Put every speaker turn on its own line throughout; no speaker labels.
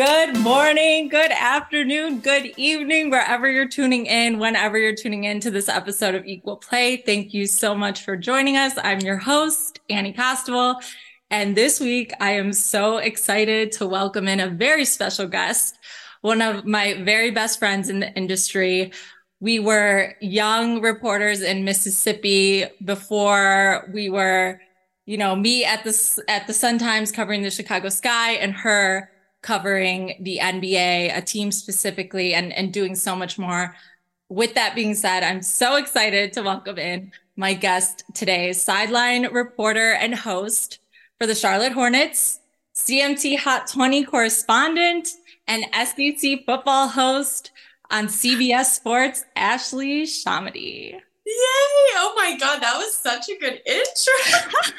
Good morning, good afternoon, good evening, wherever you're tuning in, whenever you're tuning in to this episode of Equal Play. Thank you so much for joining us. I'm your host, Annie Costabile. And this week, I am so excited to welcome in a very special guest, one of my very best friends in the industry. We were young reporters in Mississippi before we were, you know, me at the, at the Sun Times covering the Chicago Sky and her covering the NBA, a team specifically, and, and doing so much more. With that being said, I'm so excited to welcome in my guest today, sideline reporter and host for the Charlotte Hornets, CMT Hot 20 correspondent, and SEC football host on CBS Sports, Ashley ShahAhmadi.
Yay! Oh my God, that was such a good intro.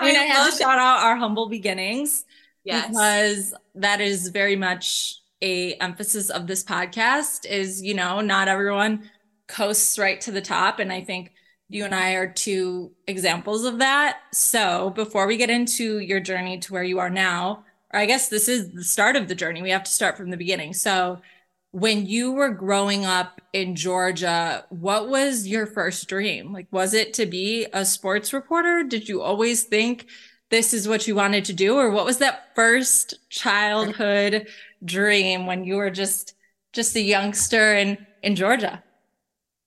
I mean, I, I had to shout out our humble beginnings
Yes.
Because that is very much a emphasis of this podcast is, you know, not everyone coasts right to the top. And I think you and I are two examples of that. So before we get into your journey to where you are now, or I guess this is the start of the journey, we have to start from the beginning. So when you were growing up in Georgia, what was your first dream? Like, was it to be a sports reporter? Did you always think this is what you wanted to do or what was that first childhood dream when you were just just a youngster in in Georgia?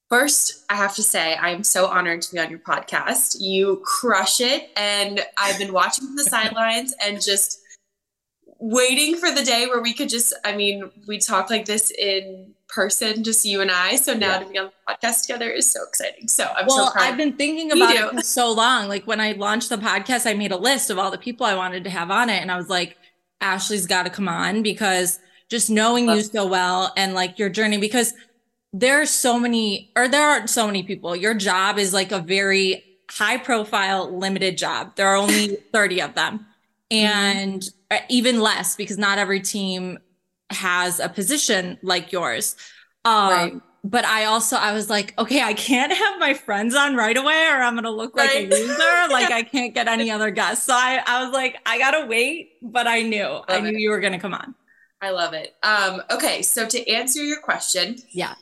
First, I have to say I'm so honored to be on your podcast. You crush it and I've been watching from the sidelines and just waiting for the day where we could just I mean, we talk like this in person, just you and I. So now yeah. to be on the podcast together is so exciting. So I'm
well,
so proud.
I've been thinking about it for so long. Like when I launched the podcast, I made a list of all the people I wanted to have on it. And I was like, Ashley's got to come on because just knowing Love you so well and like your journey, because there are so many, or there aren't so many people. Your job is like a very high profile, limited job. There are only 30 of them. Mm-hmm. And mm-hmm. even less because not every team has a position like yours. Um, right. But I also, I was like, okay, I can't have my friends on right away or I'm going to look like right. a loser. like I can't get any other guests. So I, I was like, I got to wait, but I knew, love I knew it. you were going to come on.
I love it. Um, okay. So to answer your question.
Yeah.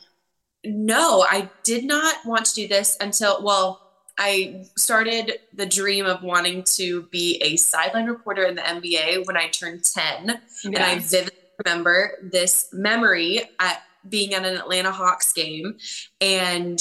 No, I did not want to do this until, well, I started the dream of wanting to be a sideline reporter in the NBA when I turned 10. Yes. And I vividly remember this memory at being at an Atlanta Hawks game and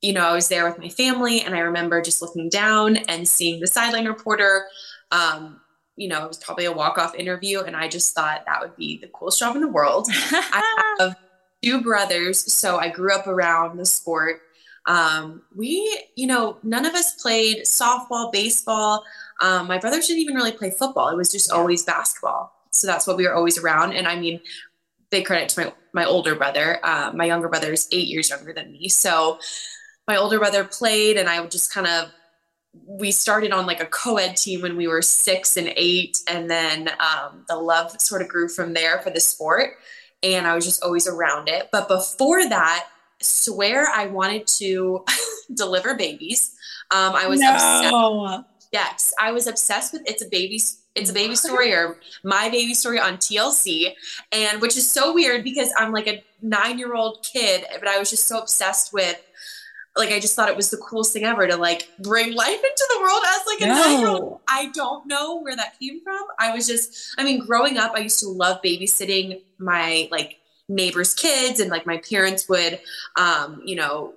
you know, I was there with my family and I remember just looking down and seeing the sideline reporter. Um, you know, it was probably a walk-off interview and I just thought that would be the coolest job in the world. I have two brothers, so I grew up around the sport. Um, we, you know, none of us played softball, baseball. Um, my brothers didn't even really play football. It was just always basketball. So that's what we were always around. And I mean, big credit to my, my older brother. Uh, my younger brother is eight years younger than me. So my older brother played and I would just kind of, we started on like a co-ed team when we were six and eight. And then um, the love sort of grew from there for the sport. And I was just always around it. But before that, swear I wanted to deliver babies. Um, I was no. obsessed. Yes, I was obsessed with It's a Baby it's a baby story or my baby story on TLC. And which is so weird because I'm like a nine year old kid, but I was just so obsessed with like I just thought it was the coolest thing ever to like bring life into the world as like a
No.
nine-year-old. I don't know where that came from. I was just, I mean, growing up, I used to love babysitting my like neighbors' kids, and like my parents would, um, you know,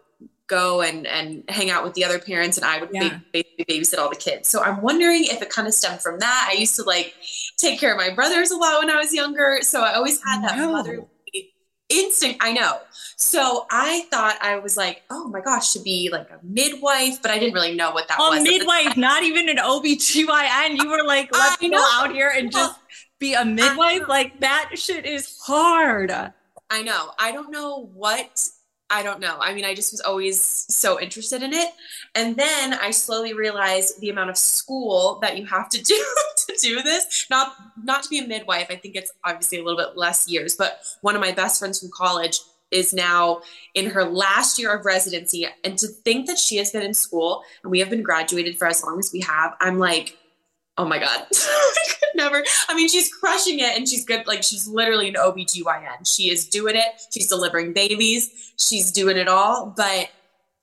go and and hang out with the other parents, and I would
Yeah.
ba- babysit all the kids. So I'm wondering if it kind of stemmed from that. I used to like take care of my brothers a lot when I was younger, so I always had that
No.
motherly instinct. I know. So I thought I was like, oh my gosh, to be like a midwife, but I didn't really know what that
A
was. at the
midwife, not even an OBGYN. You were like, let's
I
go out here and just be a midwife. Like that shit is hard.
I know. I don't know what I don't know. I mean, I just was always so interested in it. And then I slowly realized the amount of school that you have to do to do this. Not not to be a midwife. I think it's obviously a little bit less years, but one of my best friends from college is now in her last year of residency and to think that she has been in school and we have been graduated for as long as we have i'm like oh my god. I could never i mean she's crushing it and she's good like she's literally an obgyn she is doing it. She's delivering babies. She's doing it all. But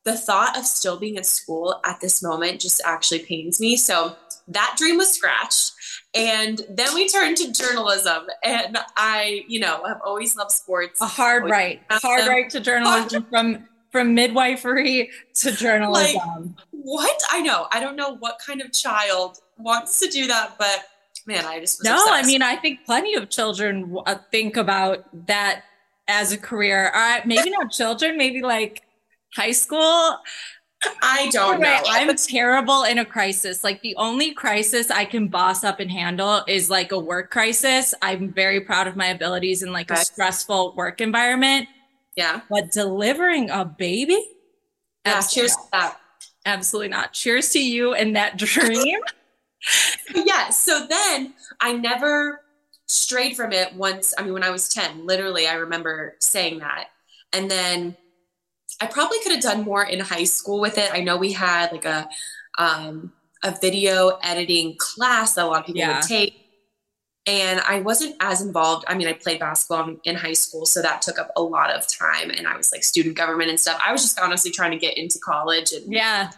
the thought of still being at school at this moment just actually pains me. So that dream was scratched. And then we turned to journalism. And i you know have always loved sports.
A hard
Always
right. A hard
them.
right to journalism from from midwifery to journalism.
what? I know. I don't know what kind of child wants to do that but man i just
no, I mean, I think plenty of children uh, think about that as a career. Uh, maybe not children, maybe like high school.
i don't know
Right, I'm terrible in a crisis. Like the only crisis I can boss up and handle is like a work crisis. I'm very proud of my abilities in like a stressful work environment,
yeah
but delivering a baby?
yeah
Absolutely
cheers to
not.
that
Absolutely not. Cheers to you and that dream.
Yeah so then i never strayed from it once i mean when i was 10 literally i remember saying that and then i probably could have done more in high school with it i know we had like a um a video editing class that a lot of people
Yeah.
would take and i wasn't as involved i mean i played basketball in high school so that took up a lot of time and i was like student government and stuff i was just honestly trying to get into college and
yeah.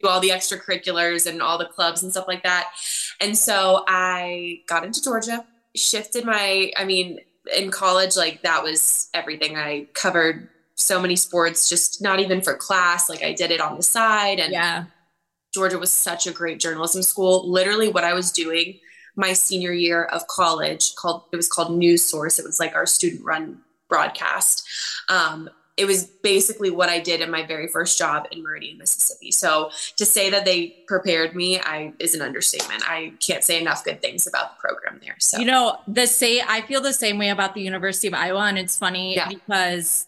Do all the extracurriculars and all the clubs and stuff like that. And so I got into Georgia, shifted my, I mean, in college, like that was everything. I covered so many sports, just not even for class. Like I did it on the side. And
Yeah.
Georgia was such a great journalism school. Literally, what I was doing my senior year of college called it was called News Source. It was like our student run broadcast. Um, it was basically what I did in my very first job in Meridian, Mississippi. So to say that they prepared me, I is an understatement. I can't say enough good things about the program there. So
You know, the say I feel the same way about the University of Iowa. And it's funny
Yeah.
because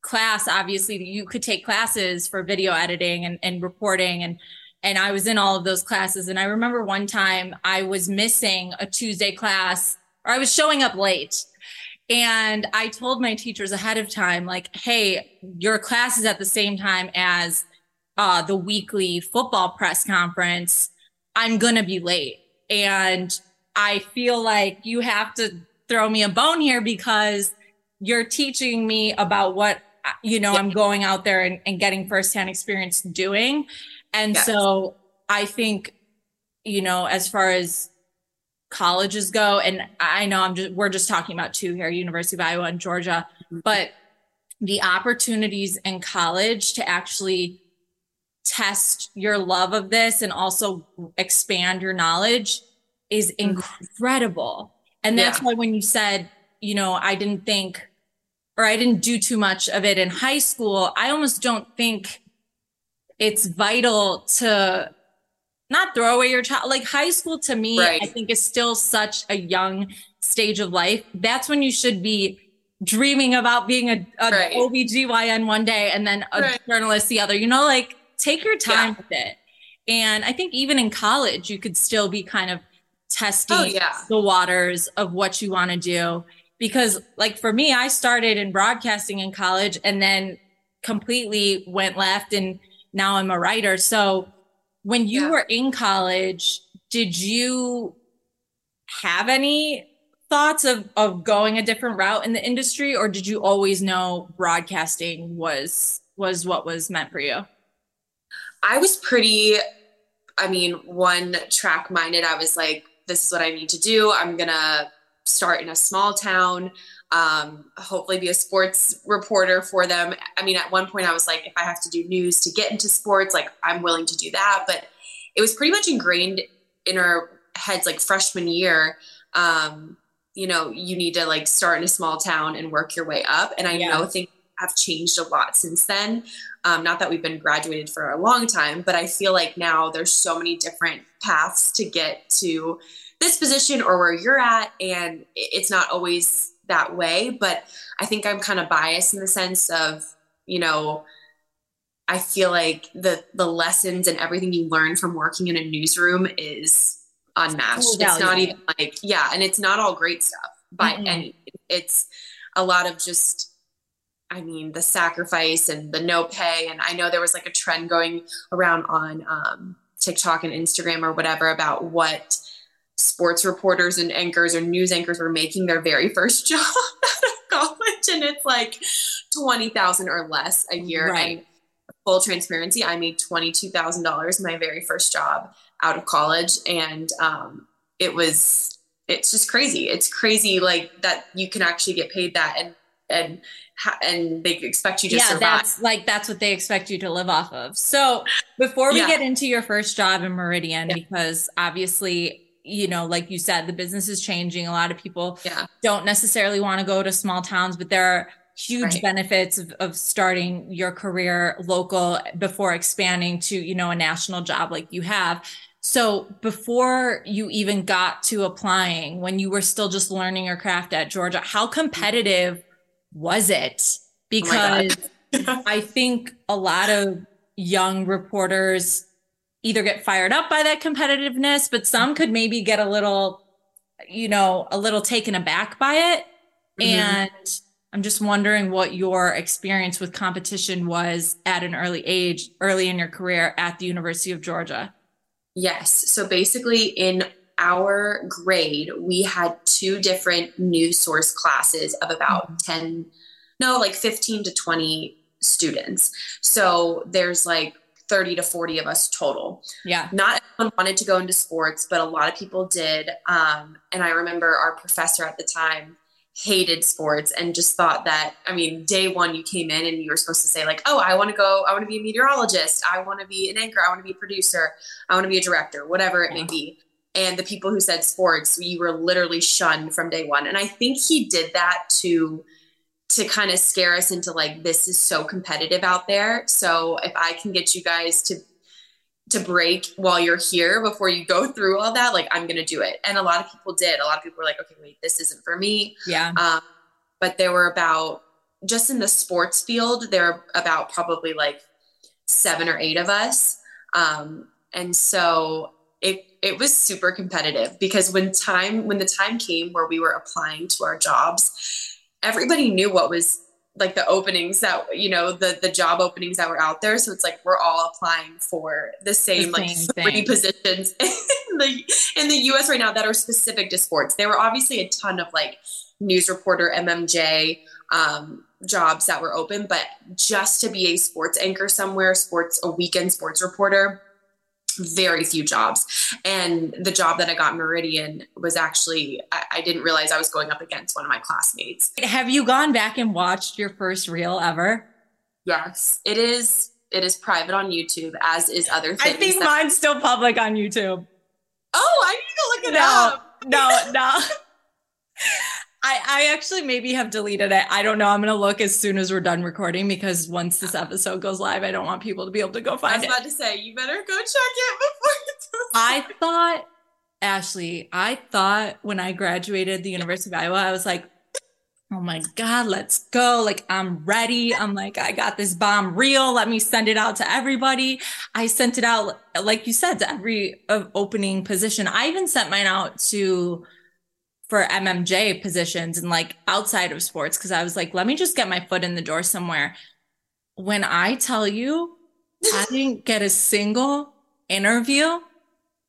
class, obviously you could take classes for video editing and, and reporting and and I was in all of those classes. And I remember one time I was missing a Tuesday class or I was showing up late. And I told my teachers ahead of time, like, hey, your class is at the same time as uh, the weekly football press conference. I'm going to be late. And I feel like you have to throw me a bone here because you're teaching me about what, you know,
Yeah.
I'm going out there and, and getting firsthand experience doing. And
Yes.
so I think, you know, as far as colleges go, and I know I'm just, we're just talking about two here, University of Iowa and Georgia,
Mhm.
but the opportunities in college to actually test your love of this and also expand your knowledge is
Mhm.
incredible. And that's
Yeah.
why when you said, you know, I didn't think or I didn't do too much of it in high school, I almost don't think it's vital to not throw away your child. Like high school to me,
Right.
I think is still such a young stage of life. That's when you should be dreaming about being a, a
Right.
OBGYN one day and then a
Right.
journalist the other. You know, like take your time with it. And I think even in college, you could still be kind of testing
Oh, yeah.
the waters of what you want to do. Because, like, for me, I started in broadcasting in college and then completely went left, and now I'm a writer. So, when you
Yeah.
were in college, did you have any thoughts of, of going a different route in the industry, or did you always know broadcasting was was what was meant for you?
I was pretty, I mean, one track minded. I was like, this is what I need to do. I'm going to start in a small town, um, hopefully be a sports reporter for them. I mean, at one point I was like, if I have to do news to get into sports, like I'm willing to do that. But it was pretty much ingrained in our heads like freshman year. Um, you know, you need to like start in a small town and work your way up. And I yeah. know things have changed a lot since then. Um, not that we've been graduated for a long time, but I feel like now there's so many different paths to get to this position or where you're at. And it's not always that way. But I think I'm kind of biased in the sense of, you know, I feel like the the lessons and everything you learn from working in a newsroom is unmatched. It's not even like yeah, and it's not all great stuff by mm-hmm. any. It's a lot of just I mean, the sacrifice and the no pay. And I know there was like a trend going around on um, TikTok and Instagram or whatever about what sports reporters and anchors or news anchors were making their very first job out of college. And it's like 20,000 or less a year. Right. Full transparency, I made $22,000 my very first job out of college. And um, it was, it's just crazy. It's crazy like that you can actually get paid that. And and and they expect you to
yeah,
survive.
that's like that's what they expect you to live off of. So before we yeah. get into your first job in Meridian, yeah. because obviously you know, like you said, the business is changing. A lot of people
yeah.
don't necessarily want to go to small towns, but there are huge right. benefits of, of starting your career local before expanding to, you know, a national job like you have. So before you even got to applying, when you were still just learning your craft at Georgia, how competitive was it? Oh because oh I think a lot of young reporters either get fired up by that competitiveness, but some could maybe get a little, you know, a little taken aback by it. Mm-hmm. And I'm just wondering what your experience with competition was at an early age, early in your career at the University of Georgia.
Yes. So basically, in our grade, we had two different news source classes of about mm-hmm. 10, no, like 15 to 20 students. So there's like 30 to 40 of us total.
Yeah.
Not everyone wanted to go into sports, but a lot of people did. Um, and I remember our professor at the time hated sports and just thought that, I mean, day one you came in and you were supposed to say, like, oh, I want to go, I want to be a meteorologist, I want to be an anchor, I want to be a producer, I want to be a director, whatever it may be and the people who said sports you were literally shunned from day one and i think he did that to to kind of scare us into like this is so competitive out there. So if i can get you guys to to break while you're here before you go through all that like i'm gonna do it. And a lot of people did. A lot of people were like okay wait this isn't for me.
Yeah. Um,
but there were about just in the sports field there are about probably like seven or eight of us. Um, and so it it was super competitive because when time when the time came where we were applying to our jobs everybody knew what was like the openings that you know the the job openings that were out there. So it's like we're all applying for the same, the same like three positions in the in the US right now that are specific to sports. There were obviously a ton of like news reporter mmj um, jobs that were open but just to be a sports anchor somewhere sports a weekend sports reporter very few jobs. And the job that I got Meridian was actually, I, I, didn't realize I was going up against one of my classmates.
Have you gone back and watched your first reel ever?
Yes, it is. It is private on YouTube, as is other things.
I think that- mine's still public on YouTube.
Oh, I need to go look it
no,
up.
No, no. I, I actually maybe have deleted it. I don't know. I'm going to look as soon as we're done recording because once this episode goes live, I don't want people to be able to go find it.
I was
it.
about to say, you better go check it before
I thought, Ashley, I thought when I graduated the University of Iowa, I was like, oh my God, let's go. Like, I'm ready. I'm like, I got this bomb real. Let me send it out to everybody. I sent it out, like you said, to every uh, opening position. I even sent mine out to, for MMJ positions and like outside of sports because I was like, let me just get my foot in the door somewhere. When I tell you, I didn't get a single interview.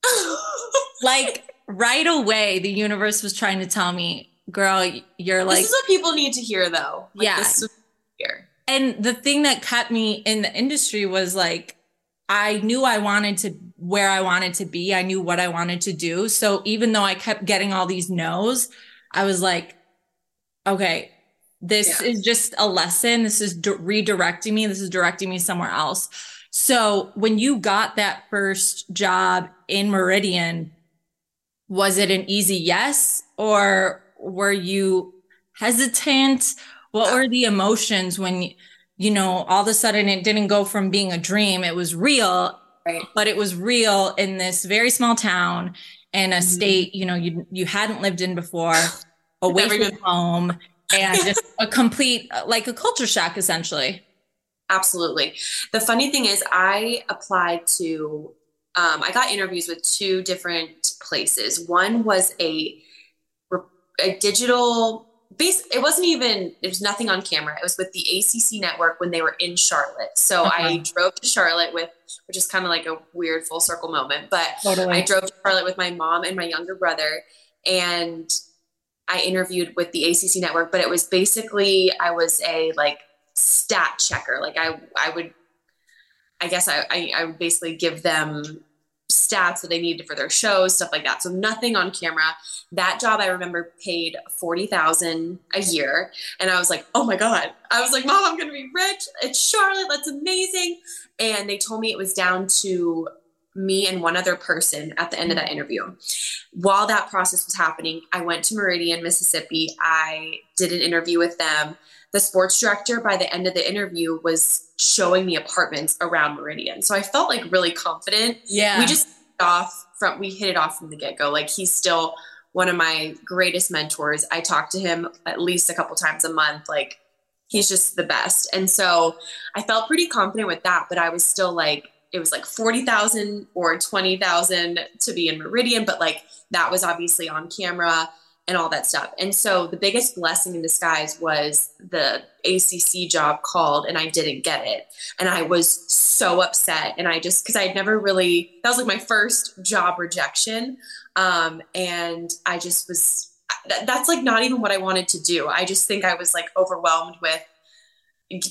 like right away, the universe was trying to tell me, girl, you're like. This
is what people need to hear though.
Like, yeah.
Here.
And the thing that kept me in the industry was like, I knew I wanted to where I wanted to be. I knew what I wanted to do. So even though I kept getting all these no's, I was like, okay, this yeah. is just a lesson. This is d- redirecting me. This is directing me somewhere else. So when you got that first job in Meridian, was it an easy yes or were you hesitant? What uh, were the emotions when, you know, all of a sudden it didn't go from being a dream, it was real, right. but it was real in this very small town in a mm-hmm. state, you know, you, you hadn't lived in before, away from home and just a complete, like a culture shock essentially.
Absolutely. The funny thing is, I applied to, um, I got interviews with two different places. One was a, a digital base. It wasn't even, there was nothing on camera. It was with the ACC network when they were in Charlotte. So uh-huh. I drove to Charlotte with, which is kind of like a weird full circle moment, but totally. I drove to Charlotte with my mom and my younger brother. And I interviewed with the ACC network, but it was basically, I was a like stat checker. Like I, I would, I guess I, I, I would basically give them stats that they needed for their shows, stuff like that. So nothing on camera. That job I remember paid 40,000 a year. And I was like, oh my God. I was like, mom, I'm going to be rich. It's Charlotte. That's amazing. And they told me it was down to me and one other person at the end of that mm-hmm. interview. While that process was happening, I went to Meridian, Mississippi. I did an interview with them the sports director by the end of the interview was showing me apartments around Meridian. So I felt like really confident.
Yeah.
We just off from we hit it off from the get-go. Like he's still one of my greatest mentors. I talk to him at least a couple times a month. Like he's just the best. And so I felt pretty confident with that, but I was still like it was like 40,000 or 20,000 to be in Meridian, but like that was obviously on camera and all that stuff. And so the biggest blessing in disguise was the ACC job called and I didn't get it. And I was so upset. And I just, because I had never really, that was like my first job rejection. Um, and I just was, that's like not even what I wanted to do. I just think I was like overwhelmed with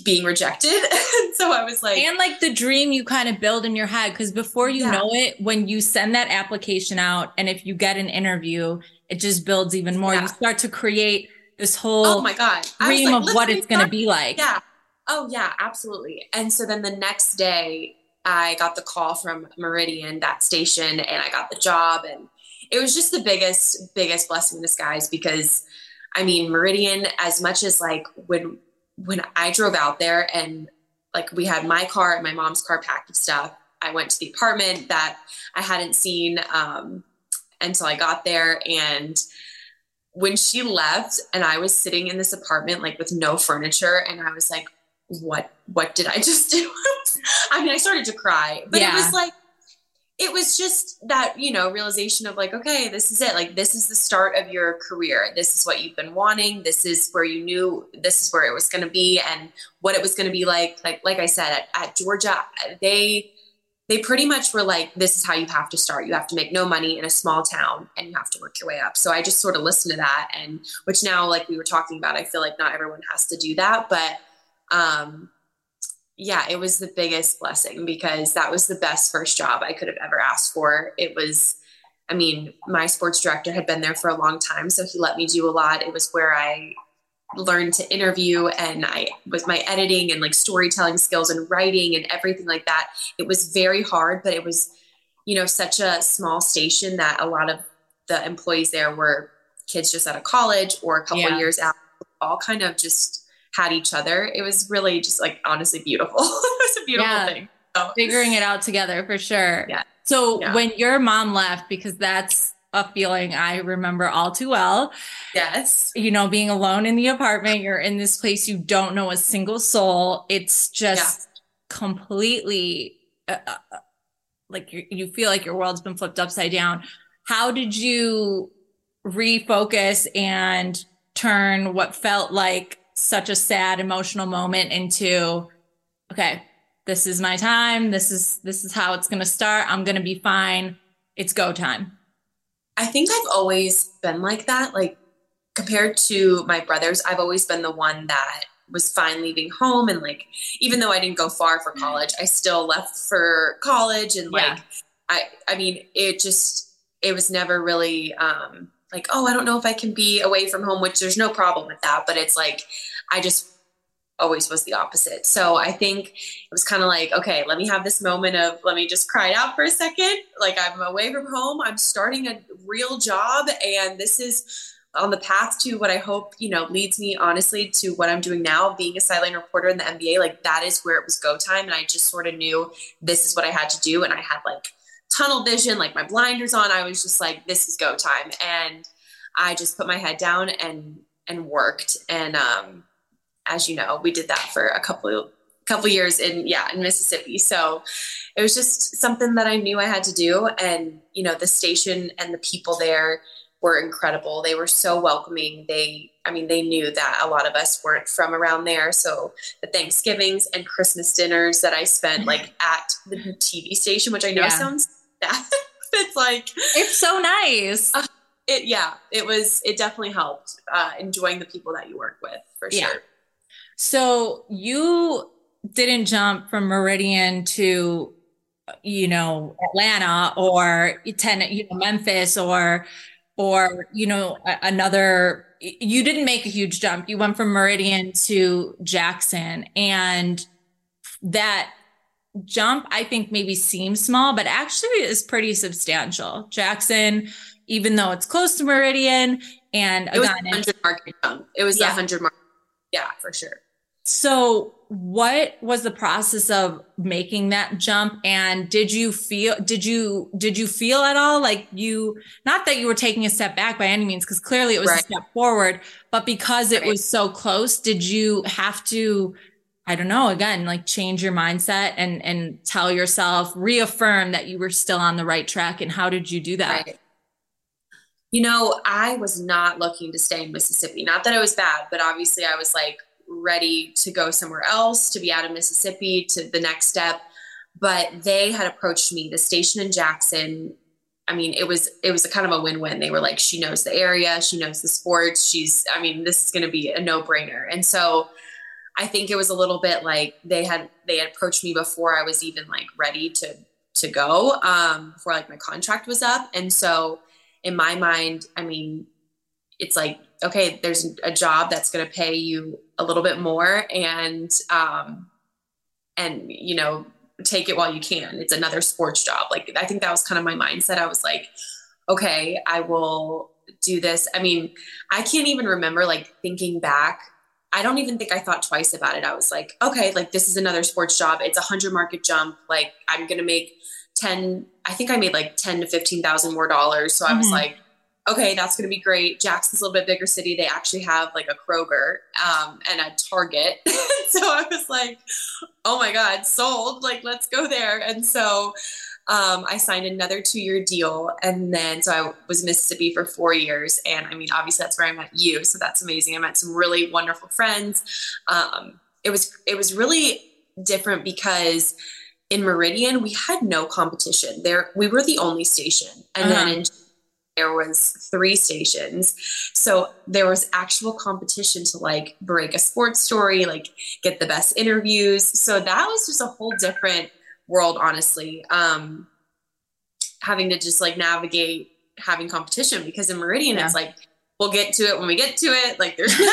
being rejected. so I was like,
and like the dream you kind of build in your head. Cause before you yeah. know it, when you send that application out and if you get an interview, it just builds even more. Yeah. You start to create this whole
oh my god
dream like, of what it's going to be like.
Yeah. Oh yeah, absolutely. And so then the next day, I got the call from Meridian, that station, and I got the job, and it was just the biggest, biggest blessing in disguise because, I mean, Meridian, as much as like when when I drove out there and like we had my car and my mom's car packed with stuff. I went to the apartment that I hadn't seen um, until I got there. And when she left and I was sitting in this apartment, like with no furniture, and I was like, what, what did I just do? I mean, I started to cry, but yeah. it was like, it was just that, you know, realization of like, okay, this is it. Like, this is the start of your career. This is what you've been wanting. This is where you knew this is where it was going to be and what it was going to be like. Like, like I said, at, at Georgia, they, they pretty much were like, this is how you have to start. You have to make no money in a small town and you have to work your way up. So I just sort of listened to that. And which now, like we were talking about, I feel like not everyone has to do that. But um, yeah, it was the biggest blessing because that was the best first job I could have ever asked for. It was, I mean, my sports director had been there for a long time. So he let me do a lot. It was where I learned to interview and I with my editing and like storytelling skills and writing and everything like that. It was very hard, but it was, you know, such a small station that a lot of the employees there were kids just out of college or a couple yeah. years out, all kind of just had each other. It was really just like honestly beautiful. it was a beautiful yeah. thing.
So. Figuring it out together for sure.
Yeah.
So
yeah.
when your mom left, because that's a feeling I remember all too well.
Yes.
You know, being alone in the apartment, you're in this place, you don't know a single soul. It's just yeah. completely uh, uh, like you, you feel like your world's been flipped upside down. How did you refocus and turn what felt like such a sad emotional moment into, okay, this is my time. This is, this is how it's going to start. I'm going to be fine. It's go time.
I think I've always been like that. Like compared to my brothers, I've always been the one that was fine leaving home and like even though I didn't go far for college, I still left for college and like yeah. I I mean it just it was never really um like oh I don't know if I can be away from home which there's no problem with that but it's like I just always was the opposite. So I think it was kind of like, okay, let me have this moment of let me just cry it out for a second. Like I'm away from home, I'm starting a real job, and this is on the path to what I hope, you know, leads me honestly to what I'm doing now, being a sideline reporter in the NBA. Like that is where it was go time. And I just sort of knew this is what I had to do. And I had like tunnel vision, like my blinders on. I was just like, this is go time. And I just put my head down and and worked. And um, as you know, we did that for a couple couple years in yeah in Mississippi. So it was just something that I knew I had to do. And you know, the station and the people there were incredible. They were so welcoming. They, I mean, they knew that a lot of us weren't from around there. So the Thanksgivings and Christmas dinners that I spent like at the TV station, which I know yeah. sounds bad. it's like
it's so nice. Uh,
it yeah, it was. It definitely helped uh, enjoying the people that you work with for yeah.
So you didn't jump from Meridian to you know Atlanta or ten, you know Memphis or or you know another you didn't make a huge jump. You went from meridian to jackson. And that jump i think maybe seems small but actually is pretty substantial. Jackson even though it's close to meridian and
it was again, 100 market jump. It was yeah. 100 mark yeah for sure
so what was the process of making that jump and did you feel did you did you feel at all like you not that you were taking a step back by any means because clearly it was right. a step forward but because it right. was so close did you have to i don't know again like change your mindset and and tell yourself reaffirm that you were still on the right track and how did you do that right.
you know i was not looking to stay in mississippi not that it was bad but obviously i was like ready to go somewhere else, to be out of Mississippi, to the next step. But they had approached me, the station in Jackson. I mean, it was it was a kind of a win-win. They were like, she knows the area, she knows the sports. She's, I mean, this is going to be a no-brainer. And so, I think it was a little bit like they had they had approached me before I was even like ready to to go, um, before like my contract was up. And so, in my mind, I mean, it's like okay, there's a job that's going to pay you a little bit more and um and you know take it while you can. It's another sports job. Like i think that was kind of my mindset. I was like okay i will do this. I mean i can't even remember like thinking back. I don't even think i thought twice about it. I was like okay like this is another sports job. It's a hundred market jump. Like i'm gonna make 10 i think i made like 10 to 15000 more dollars. So i was mm-hmm. like okay, that's going to be great. Jackson's a little bit bigger city. They actually have like a Kroger um, and a Target. so I was like, oh my God, sold. Like, let's go there. And so um, I signed another two year deal. And then, so I was Mississippi for four years. And I mean, obviously, that's where I met you. So that's amazing. I met some really wonderful friends. Um, it was, it was really different because in Meridian, we had no competition there. We were the only station. And uh-huh. then in there was three stations so there was actual competition to like break a sports story like get the best interviews so that was just a whole different world honestly um having to just like navigate having competition because in meridian yeah. it's like we'll get to it when we get to it like there's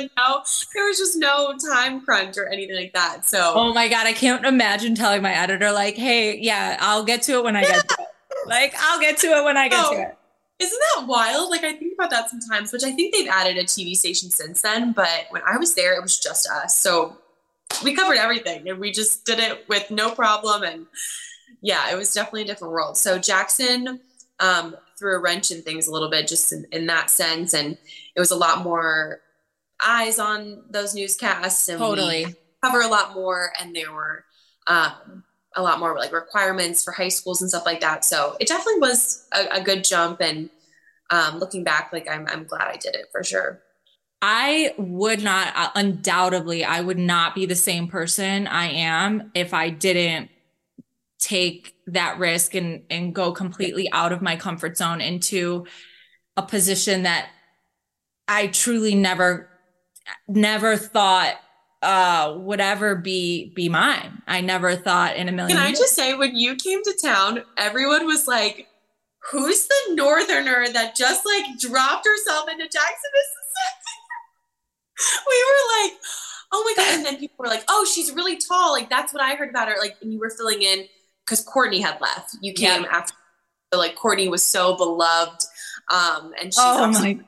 no, there was just no time crunch or anything like that. So,
oh my God, I can't imagine telling my editor, like, hey, yeah, I'll get to it when I get to it. Like, I'll get to it when I get oh, to it.
Isn't that wild? Like, I think about that sometimes, which I think they've added a TV station since then. But when I was there, it was just us. So we covered everything and we just did it with no problem. And yeah, it was definitely a different world. So Jackson um, threw a wrench in things a little bit just in, in that sense. And it was a lot more eyes on those newscasts and
totally
cover a lot more. And there were, um, a lot more like requirements for high schools and stuff like that. So it definitely was a, a good jump. And um, looking back, like I'm, I'm glad I did it for sure.
I would not, uh, undoubtedly, I would not be the same person I am if I didn't take that risk and, and go completely out of my comfort zone into a position that I truly never never thought uh would ever be be mine. I never thought in a million
Can I
years.
just say when you came to town, everyone was like, Who's the northerner that just like dropped herself into Jackson, Mississippi? we were like, oh my god. And then people were like, oh, she's really tall. Like that's what I heard about her. Like, and you were filling in because Courtney had left. You came
Yeah.
after like Courtney was so beloved. Um, and she's
oh my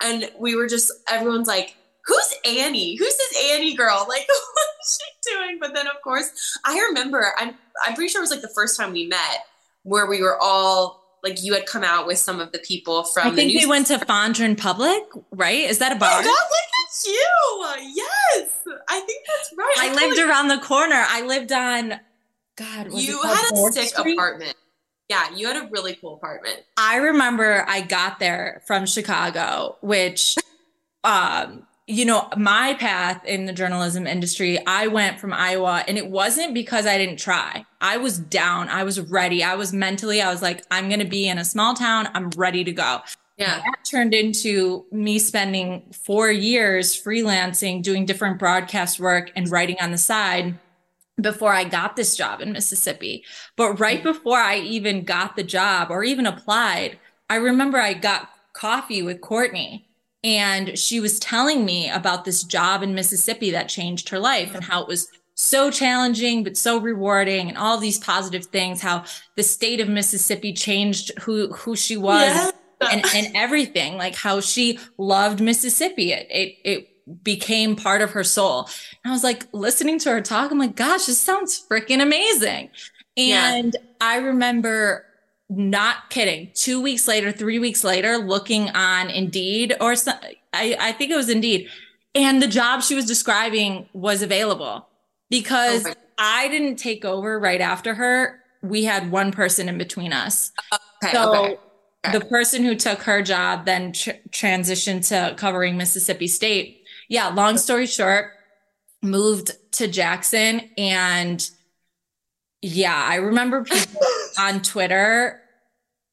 and we were just everyone's like who's annie? Who's this annie girl? Like what is she doing? But then of course i remember i'm i'm pretty sure it was like the first time we met where we were all like you had come out with some of the people from
I think we went to Fondren Public, right? Is that a
oh
bar?
my god look at you! Yes! I think that's right.
I lived
totally-
around the corner. I lived on God, was
you had a
Fourth
sick
Street?
apartment. Yeah you had a really cool apartment.
I remember I got there from Chicago, which, um, you know, my path in the journalism industry, I went from Iowa and it wasn't because I didn't try. I was down. I was ready. I was mentally, I was like, I'm going to be in a small town. I'm ready to go.
yeah
That turned into me spending four years freelancing, doing different broadcast work and writing on the side before I got this job in Mississippi. But right mm-hmm. before I even got the job or even applied, I remember I got coffee with Courtney and she was telling me about this job in Mississippi that changed her life and how it was so challenging but so rewarding and all these positive things how the state of Mississippi changed who who she was
Yeah.
and, and everything, like how she loved Mississippi. It, it, it became part of her soul. And I was like listening to her talk. I'm like, gosh, this sounds freaking amazing.
Yeah.
And I remember not kidding. Two weeks later, three weeks later, looking on Indeed or some, I, I think it was Indeed. And the job she was describing was available because
Oh
I didn't take over right after her. We had one person in between us.
okay,
So
okay. Okay.
the person who took her job then tr- transitioned to covering Mississippi State. Yeah, long story short, moved to Jackson and yeah, I remember people on Twitter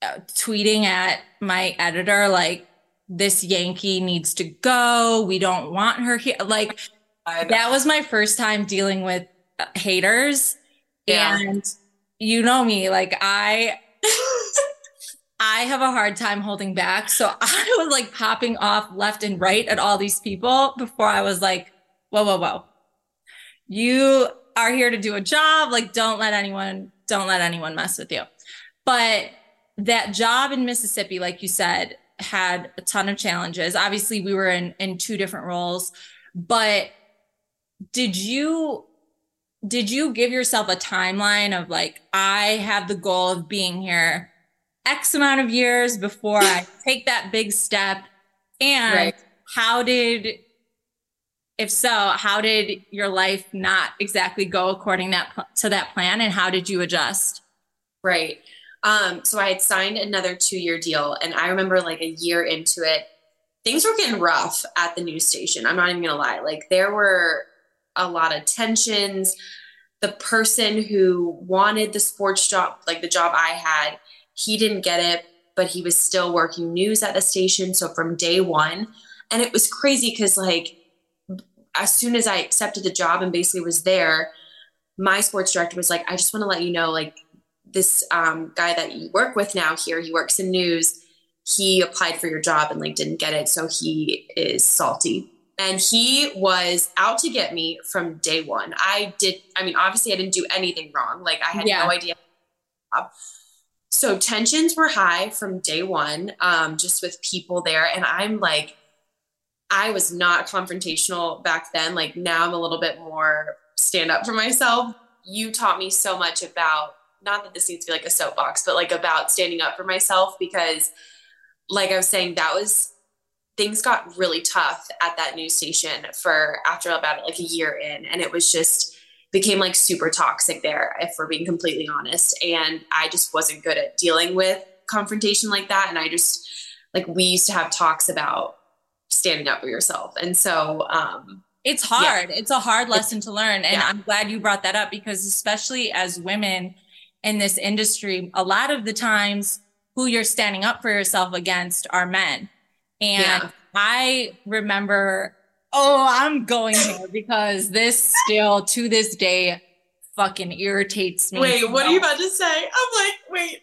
uh, tweeting at my editor like this Yankee needs to go. We don't want her here. Like that was my first time dealing with uh, haters.
Yeah.
And you know me, like I I have a hard time holding back. So I was like popping off left and right at all these people before I was like, whoa, whoa, whoa. You are here to do a job. Like, don't let anyone, don't let anyone mess with you. But that job in Mississippi, like you said, had a ton of challenges. Obviously, we were in in two different roles, but did you did you give yourself a timeline of like I have the goal of being here X amount of years before I take that big step? And
Right.
how did if so, how did your life not exactly go according that to that plan and how did you adjust?
Right. Um, so I had signed another two year deal, and I remember like a year into it, things were getting rough at the news station. I'm not even gonna lie. Like there were a lot of tensions. The person who wanted the sports job, like the job I had, he didn't get it, but he was still working news at the station. So from day one, and it was crazy because like as soon as I accepted the job and basically was there, my sports director was like, I just want to let you know, like, this um, guy that you work with now here, he works in news. He applied for your job and like didn't get it. So he is salty. And he was out to get me from day one. I did, I mean, obviously I didn't do anything wrong. Like I had
Yeah.
no idea. So tensions were high from day one, um, just with people there. And I'm like, I was not confrontational back then. Like now I'm a little bit more stand up for myself. You taught me so much about not that this needs to be like a soapbox, but like about standing up for myself because like I was saying, that was things got really tough at that news station for after about like a year in. And it was just became like super toxic there, if we're being completely honest. And I just wasn't good at dealing with confrontation like that. And I just like we used to have talks about standing up for yourself. And so um
It's hard. It's a hard lesson to learn. And
Yeah.
I'm glad you brought that up because, especially as women in this industry, a lot of the times who you're standing up for yourself against are men. And
Yeah.
I remember Oh, I'm going here because this still to this day fucking irritates me.
Wait, what are you about to say? I'm like, wait.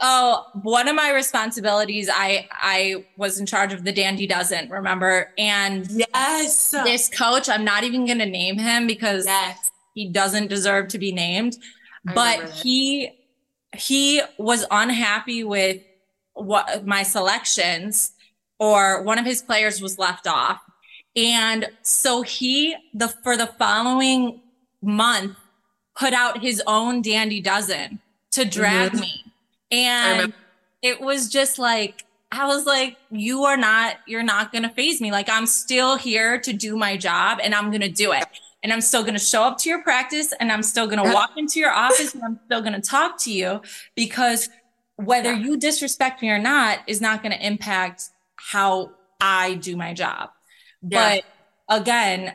Oh, one of my responsibilities, I I was in charge of the Dandy Dozen, remember? And
yes,
this coach, I'm not even gonna name him because yes. he doesn't deserve to be named. I but he he was unhappy with what my selections or one of his players was left off. And so he the for the following month put out his own dandy dozen to drag mm-hmm. me. And it was just like I was like, you are not, you're not going to phase me. Like, I'm still here to do my job and I'm going to do it. And I'm still going to show up to your practice and I'm still going to walk into your office and I'm still going to talk to you because whether you disrespect me or not is not going to impact how I do my job. Yeah. But again,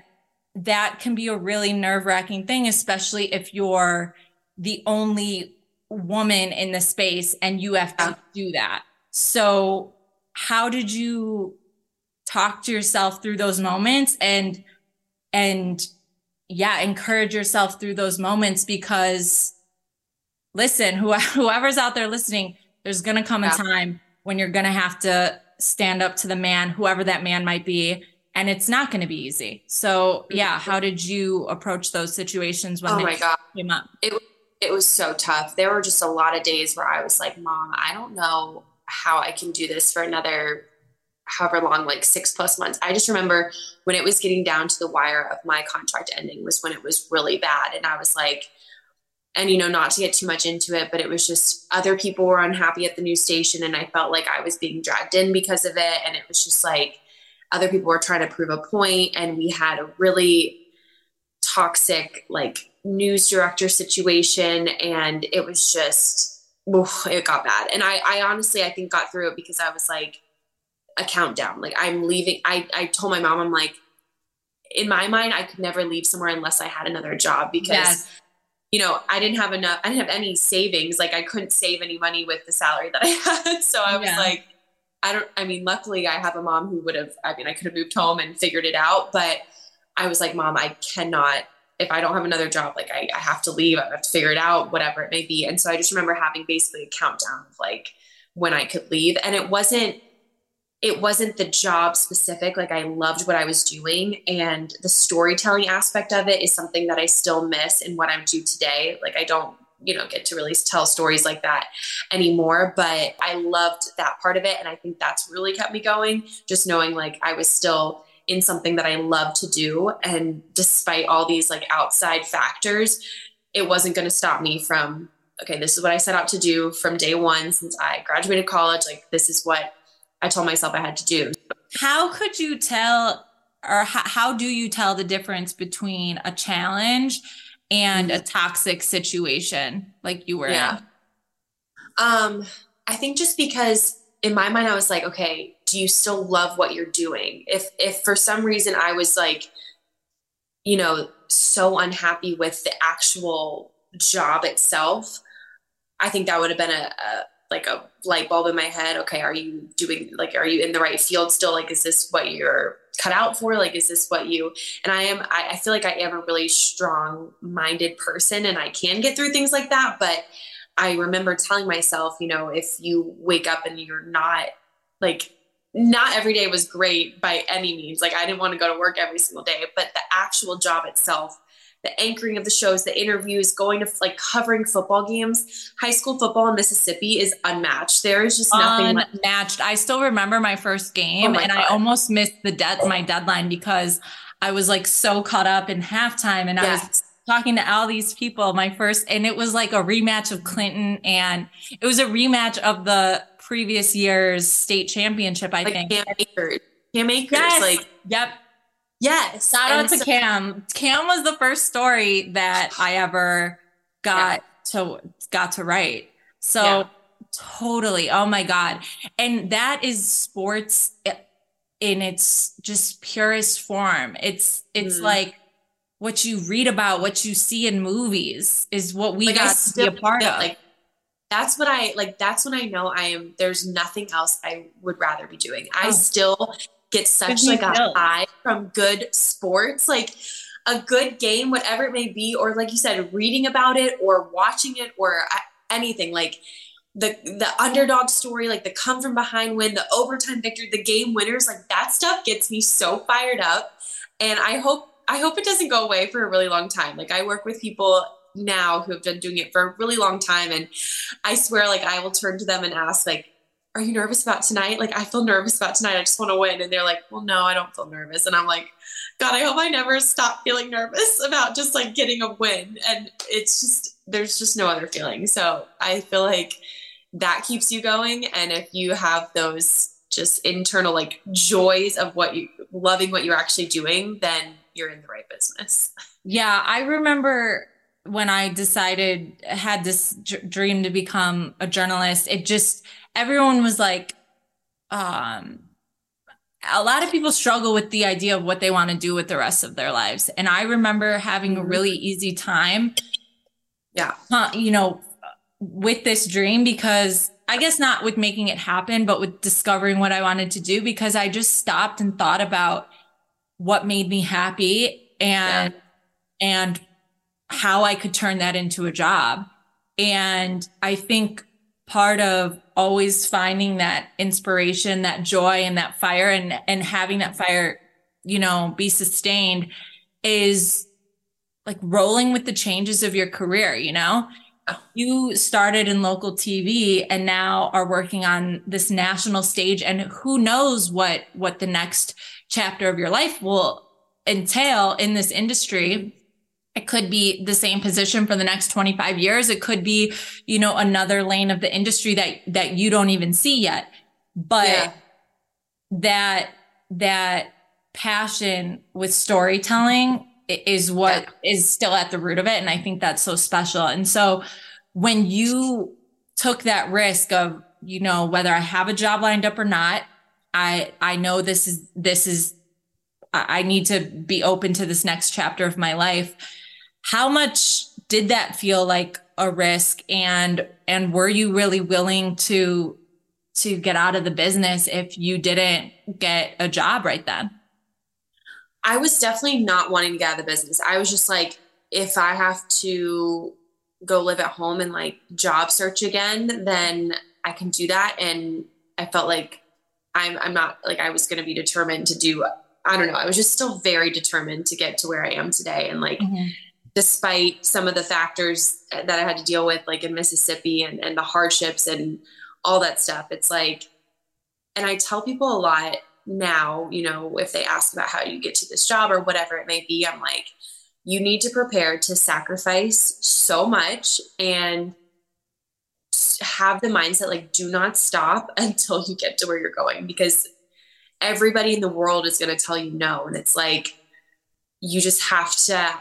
that can be a really nerve wracking thing, especially if you're the only woman in the space and you have to do that. So, how did you talk to yourself through those moments and, and yeah, encourage yourself through those moments because listen, whoever's out there listening, there's going to come a time when you're going to have to stand up to the man, whoever that man might be. And it's not going to be easy. So, mm-hmm. yeah, how did you approach those situations when
oh
they
God.
came up?
It, it was so tough. There were just a lot of days where I was like, Mom, I don't know how I can do this for another however long, like six plus months. I just remember when it was getting down to the wire of my contract ending was when it was really bad. And I was like, and you know not to get too much into it but it was just other people were unhappy at the new station and i felt like i was being dragged in because of it and it was just like other people were trying to prove a point and we had a really toxic like news director situation and it was just oof, it got bad and I, I honestly i think got through it because i was like a countdown like i'm leaving i i told my mom i'm like in my mind i could never leave somewhere unless i had another job because yes you know, I didn't have enough, I didn't have any savings. Like I couldn't save any money with the salary that I had. So I was yeah. like, I don't, I mean, luckily I have a mom who would have, I mean, I could have moved home and figured it out, but I was like, mom, I cannot, if I don't have another job, like I, I have to leave, I have to figure it out, whatever it may be. And so I just remember having basically a countdown of like when I could leave. And it wasn't, it wasn't the job specific. Like I loved what I was doing. And the storytelling aspect of it is something that I still miss in what I'm doing today. Like I don't, you know, get to really tell stories like that anymore. But I loved that part of it. And I think that's really kept me going. Just knowing like I was still in something that I love to do. And despite all these like outside factors, it wasn't going to stop me from, okay, this is what I set out to do from day one since I graduated college. Like, this is what I told myself I had to do.
How could you tell, or how, how do you tell the difference between a challenge and a toxic situation like you were yeah. in?
Um, I think just because in my mind I was like, okay, do you still love what you're doing? If if for some reason I was like, you know, so unhappy with the actual job itself, I think that would have been a, a like a light bulb in my head. Okay, are you doing like are you in the right field still? Like, is this what you're cut out for? Like, is this what you and I am I, I feel like I am a really strong minded person and I can get through things like that. But I remember telling myself, you know, if you wake up and you're not like not every day was great by any means. Like I didn't want to go to work every single day, but the actual job itself the anchoring of the shows, the interviews, going to like covering football games. High school football in Mississippi is unmatched. There is just nothing
unmatched. Like- I still remember my first game, oh my and God. I almost missed the debt my deadline because I was like so caught up in halftime, and yes. I was talking to all these people. My first, and it was like a rematch of Clinton, and it was a rematch of the previous year's state championship. I
like
think
Cam Akers. Cam Akers, yes. like
yep.
Yes.
Shout out to so- Cam. Cam was the first story that I ever got yeah. to got to write. So yeah. totally. Oh my God. And that is sports in its just purest form. It's it's mm. like what you read about, what you see in movies is what we like got to be a part of.
Like that's what I like. That's when I know I am. There's nothing else I would rather be doing. I oh. still get such like a high from good sports. Like a good game, whatever it may be, or like you said, reading about it or watching it or uh, anything like the the underdog story, like the come from behind win, the overtime victory, the game winners, like that stuff gets me so fired up. And I hope I hope it doesn't go away for a really long time. Like I work with people now who have been doing it for a really long time and I swear like I will turn to them and ask like are you nervous about tonight? Like, I feel nervous about tonight. I just want to win. And they're like, well, no, I don't feel nervous. And I'm like, God, I hope I never stop feeling nervous about just like getting a win. And it's just, there's just no other feeling. So I feel like that keeps you going. And if you have those just internal like joys of what you loving what you're actually doing, then you're in the right business.
Yeah. I remember when I decided, had this dream to become a journalist, it just, everyone was like, um, a lot of people struggle with the idea of what they want to do with the rest of their lives. And I remember having a mm-hmm. really easy time.
Yeah.
Uh, you know, with this dream because I guess not with making it happen, but with discovering what I wanted to do because I just stopped and thought about what made me happy and, yeah. and how I could turn that into a job. And I think part of always finding that inspiration, that joy and that fire and, and having that fire, you know, be sustained is like rolling with the changes of your career, you know? You started in local TV and now are working on this national stage and who knows what what the next chapter of your life will entail in this industry it could be the same position for the next 25 years. It could be, you know, another lane of the industry that, that you don't even see yet. But yeah. that, that passion with storytelling is what yeah. is still at the root of it. And I think that's so special. And so when you took that risk of, you know, whether I have a job lined up or not, I, I know this is, this is, I need to be open to this next chapter of my life how much did that feel like a risk and and were you really willing to to get out of the business if you didn't get a job right then?
I was definitely not wanting to get out of the business. I was just like, if I have to go live at home and like job search again, then I can do that. And I felt like I'm I'm not like I was gonna be determined to do I don't know. I was just still very determined to get to where I am today. And like mm-hmm despite some of the factors that I had to deal with, like in Mississippi and, and the hardships and all that stuff. It's like, and I tell people a lot now, you know, if they ask about how you get to this job or whatever it may be, I'm like, you need to prepare to sacrifice so much and have the mindset like do not stop until you get to where you're going because everybody in the world is going to tell you no and it's like you just have to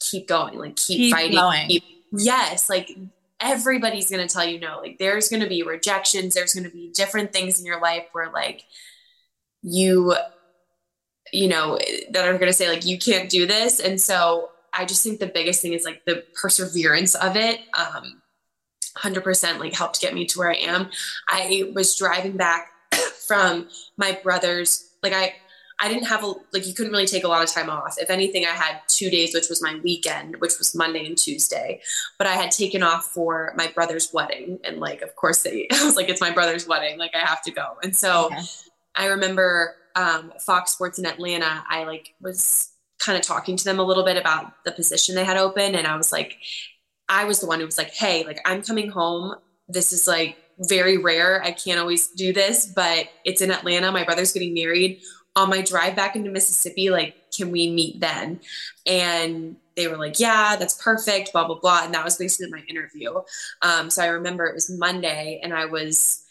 keep going, like keep, keep fighting. Going. Keep, yes, like everybody's going to tell you no. Like there's going to be rejections, there's going to be different things in your life where like you you know that are going to say like you can't do this and so i just think the biggest thing is like the perseverance of it um 100% like helped get me to where i am i was driving back from my brother's like i I didn't have a like you couldn't really take a lot of time off. If anything, I had two days, which was my weekend, which was Monday and Tuesday. But I had taken off for my brother's wedding, and like, of course, they I was like, it's my brother's wedding, like I have to go. And so okay. I remember um, Fox Sports in Atlanta. I like was kind of talking to them a little bit about the position they had open, and I was like, I was the one who was like, hey, like I'm coming home. This is like very rare. I can't always do this, but it's in Atlanta. My brother's getting married on my drive back into Mississippi, like, can we meet then? And they were like, yeah, that's perfect, blah, blah, blah. And that was basically my interview. Um, so I remember it was Monday and I was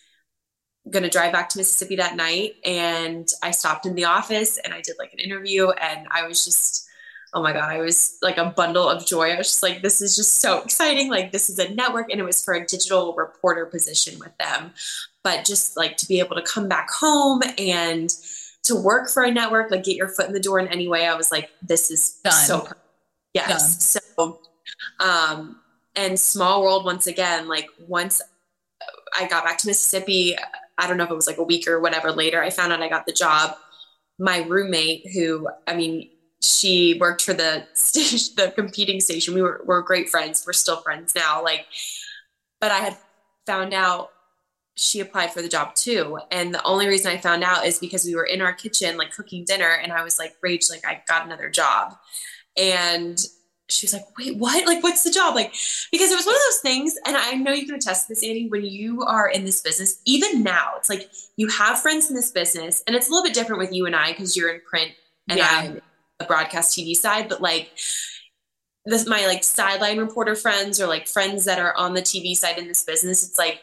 going to drive back to Mississippi that night. And I stopped in the office and I did like an interview and I was just, oh my God, I was like a bundle of joy. I was just like, this is just so exciting. Like, this is a network and it was for a digital reporter position with them. But just like to be able to come back home and, to work for a network, like get your foot in the door in any way, I was like, this is Done. so perfect. yes. Done. So um and small world once again, like once I got back to Mississippi, I don't know if it was like a week or whatever later, I found out I got the job. my roommate, who I mean, she worked for the station, the competing station. We were we're great friends. We're still friends now. Like, but I had found out she applied for the job too. And the only reason I found out is because we were in our kitchen, like cooking dinner, and I was like, Rach, like I got another job. And she was like, wait, what? Like, what's the job? Like, because it was one of those things, and I know you can attest to this, Annie, when you are in this business, even now, it's like you have friends in this business, and it's a little bit different with you and I because you're in print and yeah. I'm the broadcast TV side, but like this my like sideline reporter friends or like friends that are on the TV side in this business, it's like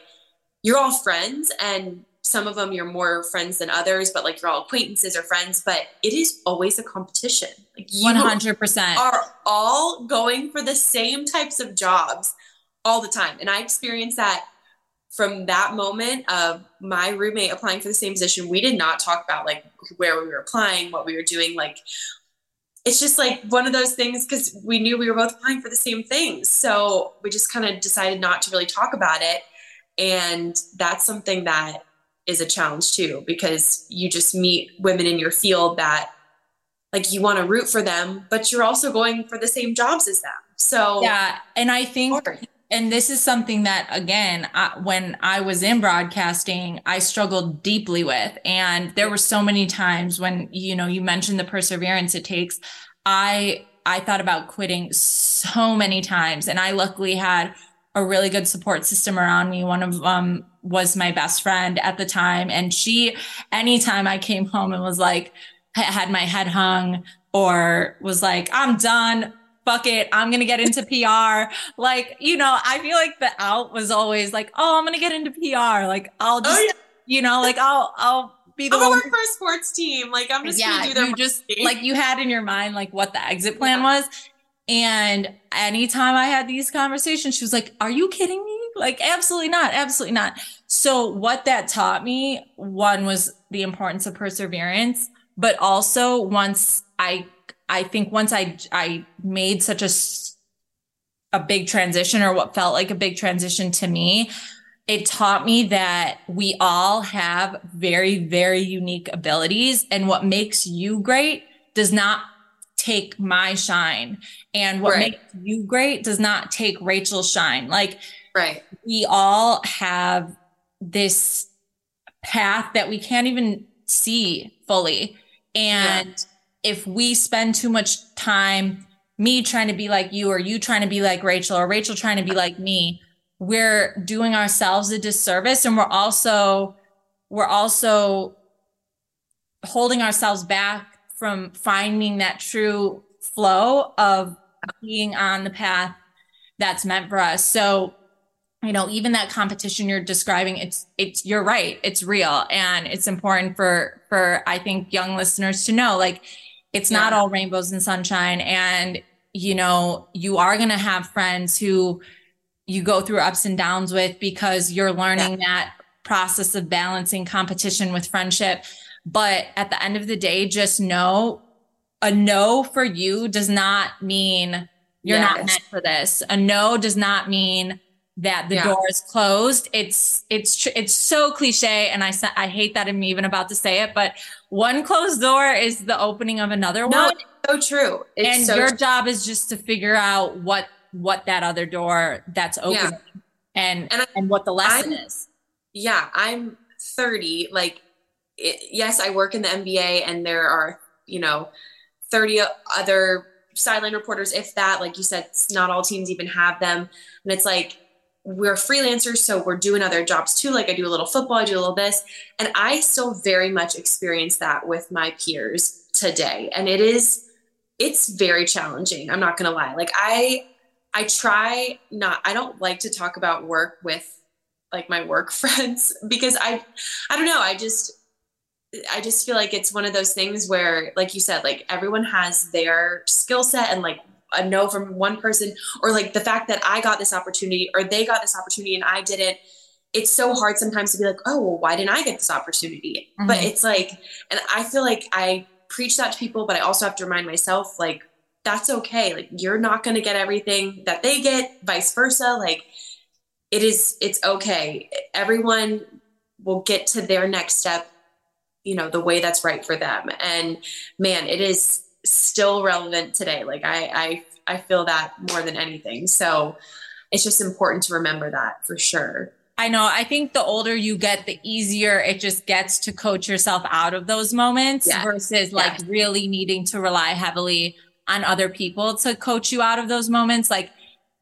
you're all friends and some of them you're more friends than others, but like you're all acquaintances or friends, but it is always a competition. Like
you 100%
are all going for the same types of jobs all the time. And I experienced that from that moment of my roommate applying for the same position. We did not talk about like where we were applying, what we were doing. Like it's just like one of those things because we knew we were both applying for the same things. So we just kind of decided not to really talk about it. And that's something that is a challenge too because you just meet women in your field that like you want to root for them but you're also going for the same jobs as them. So
yeah and i think and this is something that again I, when i was in broadcasting i struggled deeply with and there were so many times when you know you mentioned the perseverance it takes. I i thought about quitting so many times and i luckily had a really good support system around me. One of them was my best friend at the time. And she, anytime I came home and was like, had my head hung or was like, I'm done. Fuck it. I'm going to get into PR. Like, you know, I feel like the out was always like, oh, I'm going to get into PR. Like, I'll oh, just, oh, yeah. you know, like I'll, I'll be the
I'm one. work for a sports team. Like, I'm just yeah, to do that.
You just, like, you had in your mind, like, what the exit plan was. And anytime I had these conversations, she was like, Are you kidding me? Like, absolutely not. Absolutely not. So, what that taught me, one was the importance of perseverance, but also once I, I think once I, I made such a, a big transition or what felt like a big transition to me, it taught me that we all have very, very unique abilities. And what makes you great does not take my shine. And what right. makes you great does not take Rachel's shine. Like,
right.
We all have this path that we can't even see fully. And yeah. if we spend too much time, me trying to be like you, or you trying to be like Rachel, or Rachel trying to be like me, we're doing ourselves a disservice. And we're also, we're also holding ourselves back from finding that true flow of being on the path that's meant for us. So, you know, even that competition you're describing, it's, it's, you're right. It's real. And it's important for, for, I think young listeners to know, like, it's yeah. not all rainbows and sunshine. And, you know, you are going to have friends who you go through ups and downs with because you're learning yeah. that process of balancing competition with friendship but at the end of the day, just know a no for you does not mean you're yes. not meant for this. A no does not mean that the yeah. door is closed. It's it's tr- it's so cliche, and I I hate that I'm even about to say it, but one closed door is the opening of another no, one.
So true.
It's and so your true. job is just to figure out what what that other door that's open yeah. and and, I, and what the lesson I'm, is.
Yeah, I'm 30. Like it, yes, I work in the NBA and there are, you know, 30 other sideline reporters, if that, like you said, not all teams even have them. And it's like, we're freelancers, so we're doing other jobs too. Like I do a little football, I do a little this. And I still very much experience that with my peers today. And it is, it's very challenging. I'm not going to lie. Like I, I try not, I don't like to talk about work with like my work friends because I, I don't know. I just, I just feel like it's one of those things where, like you said, like everyone has their skill set and like a no from one person, or like the fact that I got this opportunity or they got this opportunity and I didn't. It's so hard sometimes to be like, oh, well, why didn't I get this opportunity? Mm-hmm. But it's like, and I feel like I preach that to people, but I also have to remind myself, like, that's okay. Like, you're not going to get everything that they get, vice versa. Like, it is, it's okay. Everyone will get to their next step you know, the way that's right for them. And man, it is still relevant today. Like I, I, I feel that more than anything. So it's just important to remember that for sure.
I know. I think the older you get, the easier it just gets to coach yourself out of those moments yes. versus like yes. really needing to rely heavily on other people to coach you out of those moments. Like,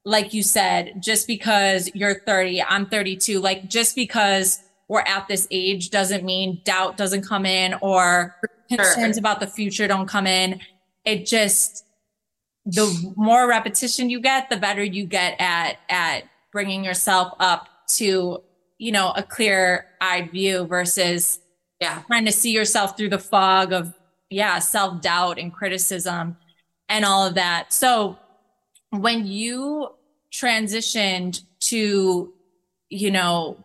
like you said, just because you're 30, I'm 32, like just because we're at this age doesn't mean doubt doesn't come in or concerns about the future don't come in. It just, the more repetition you get, the better you get at, at bringing yourself up to, you know, a clear eyed view versus yeah, trying to see yourself through the fog of, yeah, self doubt and criticism and all of that. So when you transitioned to, you know,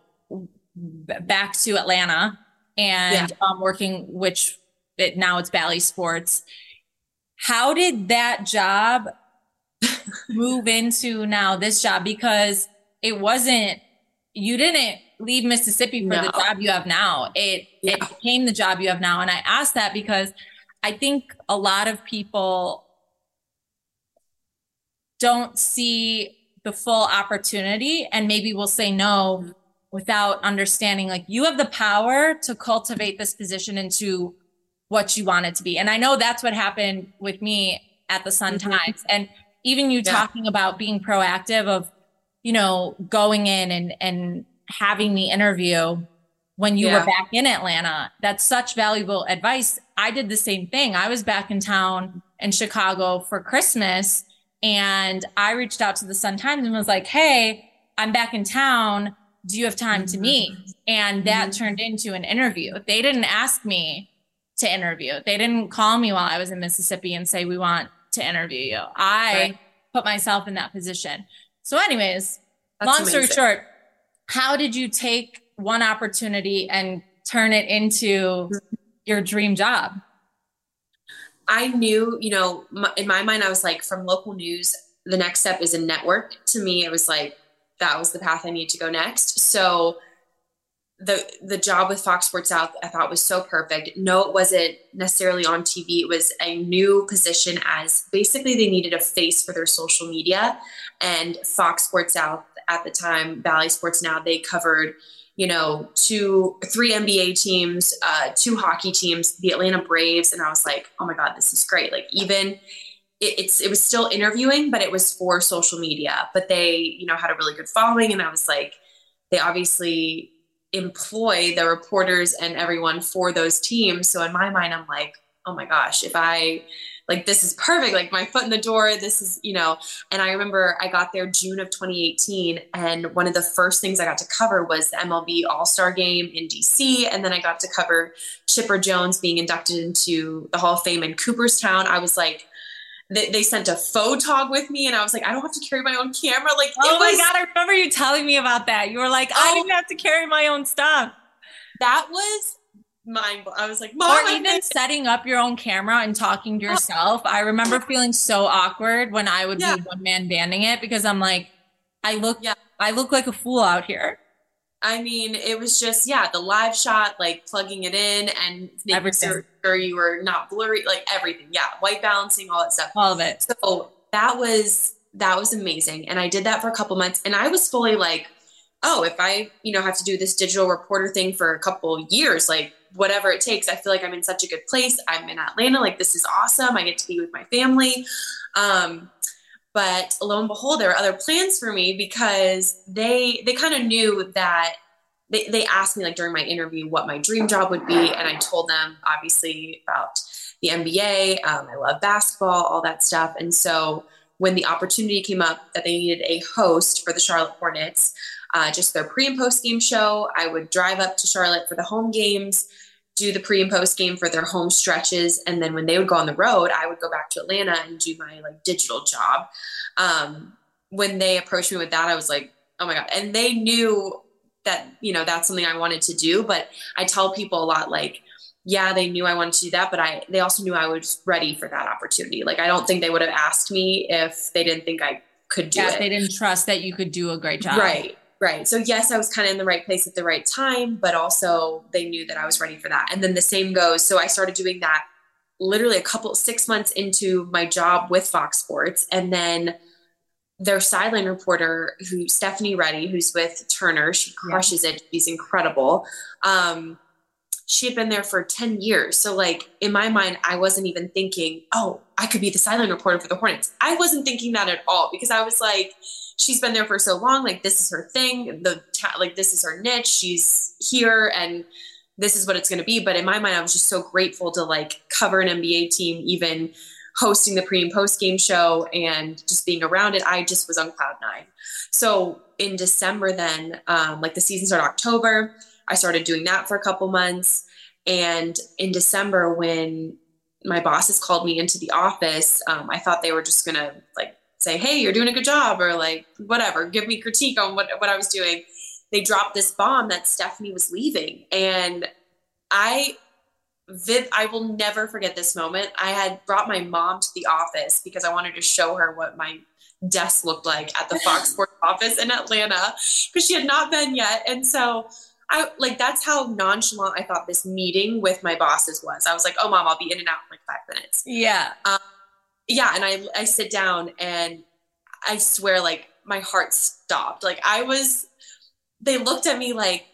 back to Atlanta and yeah. um, working, which it, now it's Bally Sports. How did that job move into now this job? Because it wasn't, you didn't leave Mississippi for no. the job you have now. It, yeah. it became the job you have now. And I asked that because I think a lot of people don't see the full opportunity and maybe will say no without understanding like you have the power to cultivate this position into what you want it to be. And I know that's what happened with me at the Sun mm-hmm. Times. And even you yeah. talking about being proactive of, you know, going in and and having the interview when you yeah. were back in Atlanta. That's such valuable advice. I did the same thing. I was back in town in Chicago for Christmas and I reached out to the Sun Times and was like, "Hey, I'm back in town do you have time to meet? Mm-hmm. And that mm-hmm. turned into an interview. They didn't ask me to interview. They didn't call me while I was in Mississippi and say, we want to interview you. I right. put myself in that position. So, anyways, That's long story short, how did you take one opportunity and turn it into your dream job?
I knew, you know, in my mind, I was like, from local news, the next step is a network. To me, it was like, that was the path I needed to go next. So the the job with Fox Sports South I thought was so perfect. No, it wasn't necessarily on TV. It was a new position as basically they needed a face for their social media. And Fox Sports South at the time, Bally Sports Now, they covered you know, two, three NBA teams, uh, two hockey teams, the Atlanta Braves, and I was like, oh my god, this is great. Like even it, it's it was still interviewing, but it was for social media. But they, you know, had a really good following, and I was like, they obviously employ the reporters and everyone for those teams. So in my mind, I'm like, oh my gosh, if I like this is perfect, like my foot in the door, this is, you know, and I remember I got there June of 2018 and one of the first things I got to cover was the MLB All-Star game in DC and then I got to cover Chipper Jones being inducted into the Hall of Fame in Cooperstown. I was like they, they sent a photog with me and I was like, I don't have to carry my own camera. Like,
oh was, my God, I remember you telling me about that. You were like, oh, I didn't have to carry my own stuff.
That was mind blowing. I was like, Mom,
or even setting up your own camera and talking to yourself. I remember feeling so awkward when I would yeah. be one man banding it because I'm like, I look, yeah. I look like a fool out here.
I mean, it was just yeah, the live shot, like plugging it in and making sure you were not blurry, like everything. Yeah, white balancing, all that stuff,
all of it.
So that was that was amazing, and I did that for a couple months, and I was fully like, oh, if I you know have to do this digital reporter thing for a couple years, like whatever it takes, I feel like I'm in such a good place. I'm in Atlanta, like this is awesome. I get to be with my family. Um, but lo and behold, there were other plans for me because they they kind of knew that they, they asked me like during my interview what my dream job would be. And i told them obviously about the nba um, i love basketball all that stuff. And so when the opportunity came up that they needed a host for the charlotte hornets uh, just their pre and post game show i would drive up to charlotte for the home games do the pre and post game for their home stretches. And then when they would go on the road i would go back to atlanta and do my like digital job. Um, when they approached me with that i was like oh my god. And they knew that you know that's something i wanted to do. But i tell people a lot like yeah they knew i wanted to do that but i they also knew i was ready for that opportunity. Like i don't think they would have asked me if they didn't think i could do yeah, it.
they didn't trust that you could do a great job.
Right Right. So yes, I was kind of in the right place at the right time, but also they knew that I was ready for that. And then the same goes. So I started doing that literally a couple six months into my job with Fox Sports. And then their sideline reporter who Stephanie Ready, who's with Turner, she crushes yeah. it. She's incredible. Um, she had been there for 10 years. So, like, in my mind, I wasn't even thinking, oh, I could be the sideline reporter for the Hornets. I wasn't thinking that at all because I was like, she's been there for so long. Like, this is her thing. The, like, this is her niche. She's here and this is what it's going to be. But in my mind, I was just so grateful to like cover an NBA team, even hosting the pre and post game show and just being around it. I just was on cloud nine. So, in December, then, um, like, the season started October I started doing that for a couple months. And in December, when my bosses called me into the office, um, I thought they were just gonna like say, "Hey, you're doing a good job," or like whatever, give me critique on what what I was doing. They dropped this bomb that Stephanie was leaving, and I Viv, I will never forget this moment. I had brought my mom to the office because I wanted to show her what my desk looked like at the Fox Sports office in Atlanta because she had not been yet. And so I like that's how nonchalant I thought this meeting with my bosses was. I was like, "Oh, mom, I'll be in and out in like five minutes."
Yeah,
um, yeah. And I I sit down and I swear, like my heart stopped. Like I was. They looked at me like,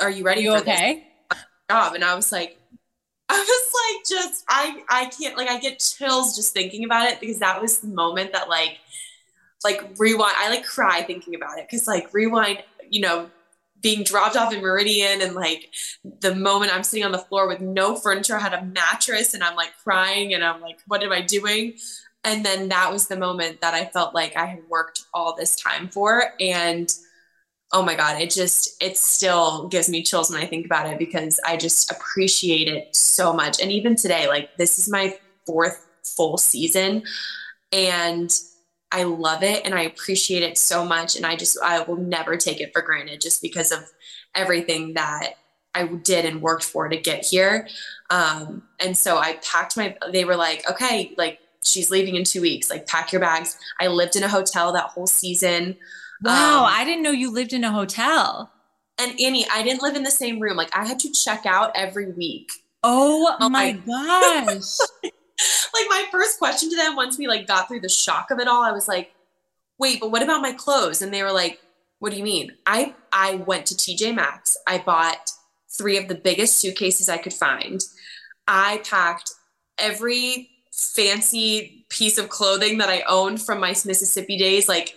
"Are you ready
you for okay?"
This job, and I was like, I was like, just I I can't like I get chills just thinking about it because that was the moment that like like rewind. I like cry thinking about it because like rewind. You know, being dropped off in Meridian and like the moment I'm sitting on the floor with no furniture, I had a mattress and I'm like crying and I'm like, what am I doing? And then that was the moment that I felt like I had worked all this time for. And oh my God, it just, it still gives me chills when I think about it because I just appreciate it so much. And even today, like this is my fourth full season. And I love it and I appreciate it so much. And I just, I will never take it for granted just because of everything that I did and worked for to get here. Um, and so I packed my, they were like, okay, like she's leaving in two weeks, like pack your bags. I lived in a hotel that whole season.
Wow. Um, I didn't know you lived in a hotel.
And Annie, I didn't live in the same room. Like I had to check out every week.
Oh, oh my gosh.
like my first question to them once we like got through the shock of it all, I was like, wait, but what about my clothes? And they were like, what do you mean? I I went to TJ Maxx. I bought three of the biggest suitcases I could find. I packed every fancy piece of clothing that I owned from my Mississippi days, like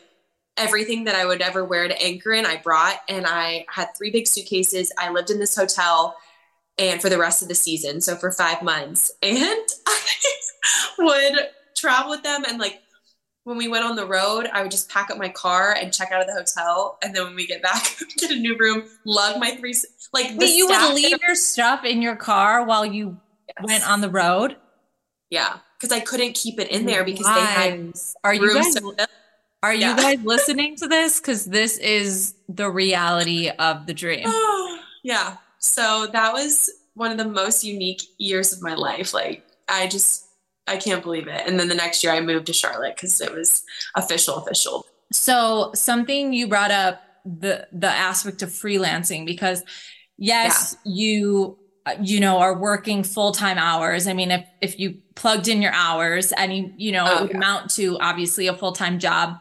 everything that I would ever wear to anchor in, I brought. And I had three big suitcases. I lived in this hotel and for the rest of the season. So for five months. And I would travel with them and like when we went on the road, I would just pack up my car and check out of the hotel. And then when we get back, get a new room, lug my three like
Wait, you would leave your stuff in your car while you yes. went on the road?
Yeah. Because I couldn't keep it in there because they had
are you guys are yeah. you guys listening to this? Because this is the reality of the dream.
yeah. So that was one of the most unique years of my life. Like I just I can't believe it. And then the next year I moved to Charlotte because it was official, official.
So something you brought up the the aspect of freelancing because yes, yeah. you uh, you know are working full-time hours. I mean if if you plugged in your hours and you you know oh, it would yeah. amount to obviously a full-time job.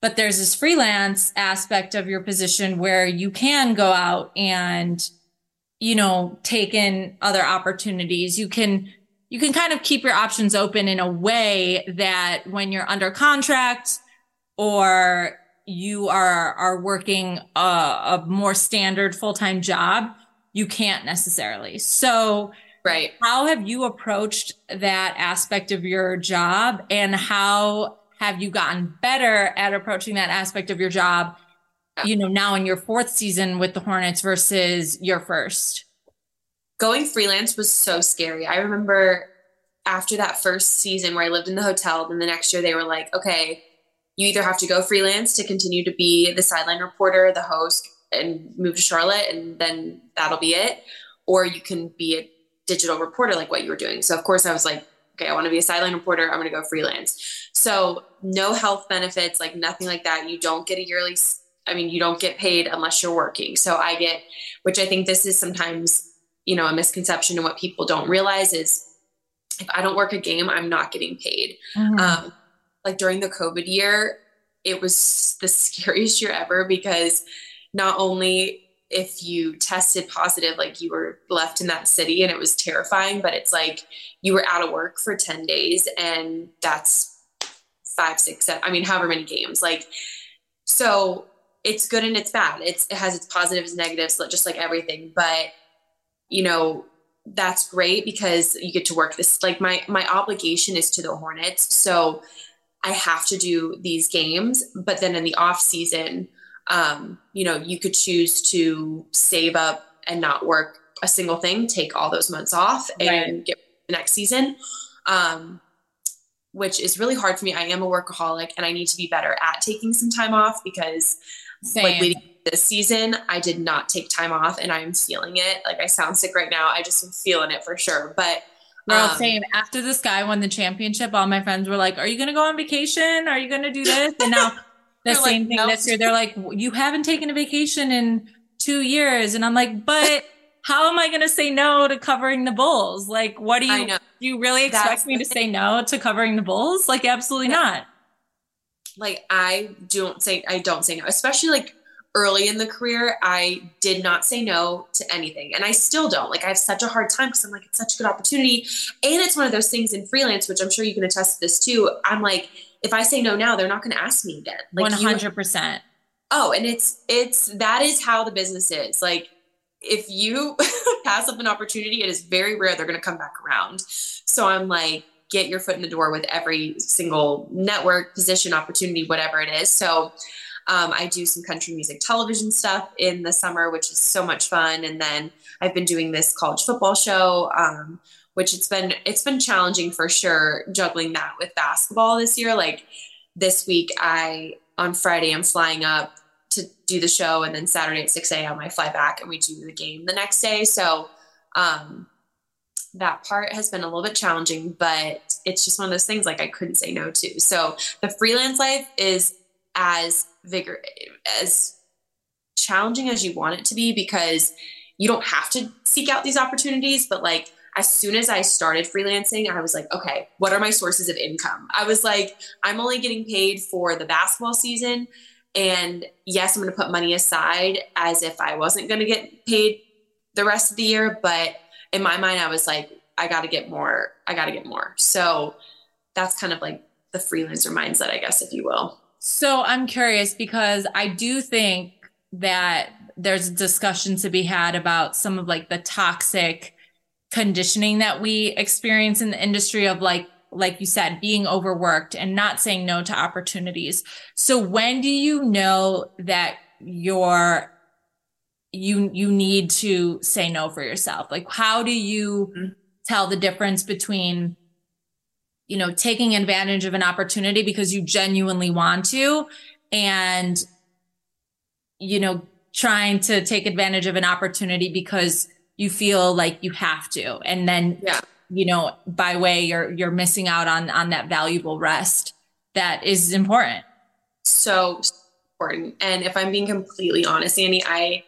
But there's this freelance aspect of your position where you can go out and you know, take in other opportunities. You can, you can kind of keep your options open in a way that when you're under contract or you are, are working a, a more standard full-time job, you can't necessarily. So,
right.
How have you approached that aspect of your job and how have you gotten better at approaching that aspect of your job you know, now in your fourth season with the Hornets versus your first?
Going freelance was so scary. I remember after that first season where I lived in the hotel, then the next year they were like, okay, you either have to go freelance to continue to be the sideline reporter, the host, and move to Charlotte, and then that'll be it, or you can be a digital reporter like what you were doing. So, of course, I was like, okay, I want to be a sideline reporter. I'm going to go freelance. So, no health benefits, like nothing like that. You don't get a yearly I mean, you don't get paid unless you're working. So I get, which I think this is sometimes, you know, a misconception and what people don't realize is if I don't work a game, I'm not getting paid. Mm-hmm. Um, like during the COVID year, it was the scariest year ever because not only if you tested positive, like you were left in that city and it was terrifying, but it's like you were out of work for 10 days and that's five, six, seven, I mean, however many games. Like, so it's good and it's bad. It's, it has its positives and negatives, just like everything. But, you know, that's great because you get to work this, like my, my obligation is to the Hornets. So I have to do these games, but then in the off season, um, you know, you could choose to save up and not work a single thing, take all those months off and get the next season. Um, which is really hard for me. I am a workaholic and I need to be better at taking some time off because Same. like leading this season, I did not take time off and I'm feeling it. Like I sound sick right now. I just am feeling it for sure. But
Girl, um, same. After this guy won the championship, all my friends were like, Are you gonna go on vacation? Are you gonna do this? And now the same like, thing this year. They're like, You haven't taken a vacation in two years. And I'm like, but how am I going to say no to covering the Bulls? Like, what do you, do you really expect That's me to say no to covering the Bulls? Like, absolutely yeah. not.
Like, I don't say, I don't say no, especially like early in the career. I did not say no to anything and I still don't. Like, I have such a hard time because I'm like, it's such a good opportunity. And it's one of those things in freelance, which I'm sure you can attest to this too. I'm like, if I say no now, they're not going to ask me again.
Like 100%.
You, oh, and it's, it's, that is how the business is. Like, if you pass up an opportunity, it is very rare they're going to come back around. So I'm like, get your foot in the door with every single network, position, opportunity, whatever it is. So um, I do some country music television stuff in the summer, which is so much fun. And then I've been doing this college football show, um, which it's been it's been challenging for sure juggling that with basketball this year. Like this week, I on Friday I'm flying up to do the show and then Saturday at 6 a.m. I fly back and we do the game the next day. So um, that part has been a little bit challenging, but it's just one of those things like I couldn't say no to. So the freelance life is as vigor as challenging as you want it to be because you don't have to seek out these opportunities, but like as soon as I started freelancing, I was like, okay, what are my sources of income? I was like, I'm only getting paid for the basketball season and yes, I'm going to put money aside as if I wasn't going to get paid the rest of the year. But in my mind, I was like, I got to get more. I got to get more. So that's kind of like the freelancer mindset, I guess, if you will.
So I'm curious because I do think that there's a discussion to be had about some of like the toxic conditioning that we experience in the industry of like like you said, being overworked and not saying no to opportunities. So when do you know that you're you you need to say no for yourself? Like how do you mm-hmm. tell the difference between you know taking advantage of an opportunity because you genuinely want to and you know trying to take advantage of an opportunity because you feel like you have to and then yeah you know, by way you're you're missing out on on that valuable rest that is important.
So important. And if I'm being completely honest, Annie, I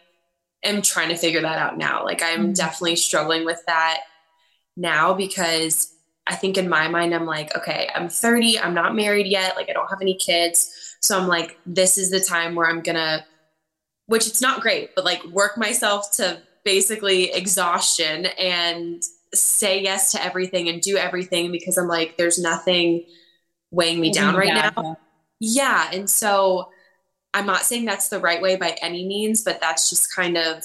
am trying to figure that out now. Like I'm mm-hmm. definitely struggling with that now because I think in my mind I'm like, okay, I'm 30, I'm not married yet, like I don't have any kids. So I'm like this is the time where I'm going to which it's not great, but like work myself to basically exhaustion and say yes to everything and do everything because I'm like, there's nothing weighing me down right now. Yeah. And so I'm not saying that's the right way by any means, but that's just kind of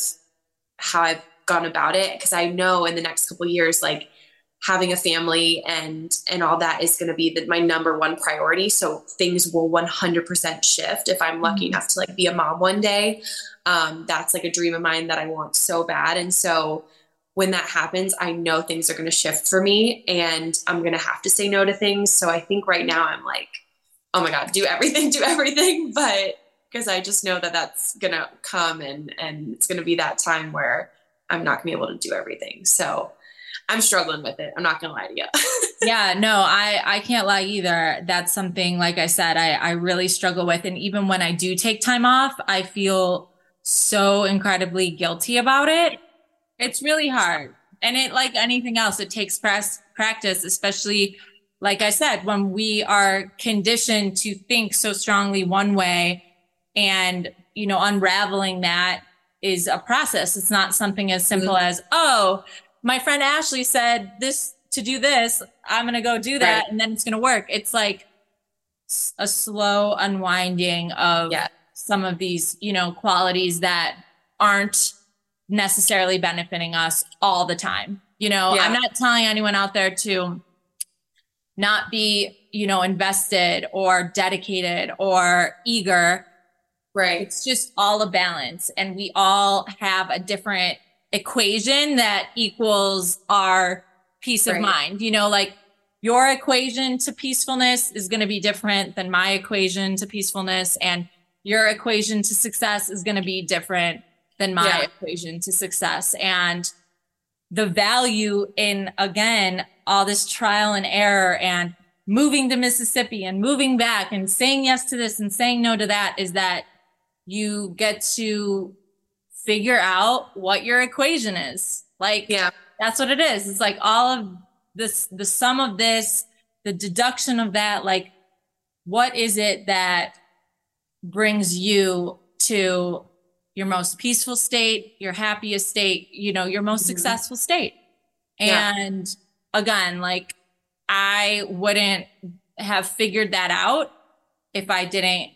how I've gone about it. Cause I know in the next couple years, like having a family and and all that is going to be the, my number one priority so things will 100% shift if i'm lucky mm-hmm. enough to like be a mom one day um, that's like a dream of mine that i want so bad and so when that happens, I know things are going to shift for me and I'm going to have to say no to things. So I think right now I'm like, oh my God, do everything, do everything. But because I just know that that's going to come and, and it's going to be that time where I'm not going to be able to do everything. So I'm struggling with it. I'm not gonna lie to you.
yeah, no, I I can't lie either. That's something like I said, I I really struggle with. And even when I do take time off, I feel so incredibly guilty about it. It's really hard. And it like anything else, it takes press practice, especially like I said, when we are conditioned to think so strongly one way and, you know, unraveling that is a process. It's not something as simple mm-hmm. as, oh, my friend Ashley said this to do this. I'm going to go do that right. and then it's going to work. It's like a slow unwinding of yeah. some of these, you know, qualities that aren't necessarily benefiting us all the time. You know, yeah. I'm not telling anyone out there to not be, you know, invested or dedicated or eager.
Right.
It's just all a balance. And we all have a different equation that equals our peace right. of mind. You know, like your equation to peacefulness is going to be different than my equation to peacefulness. And your equation to success is going to be different than my yeah. equation to success. And the value in, again, all this trial and error and moving to Mississippi and moving back and saying yes to this and saying no to that is that you get to figure out what your equation is. Like,
yeah,
that's what it is. It's like all of this, the sum of this, the deduction of that. Like, what is it that brings you to your most peaceful state, your happiest state, you know, your most mm-hmm. successful state? And yeah again, like I wouldn't have figured that out if I didn't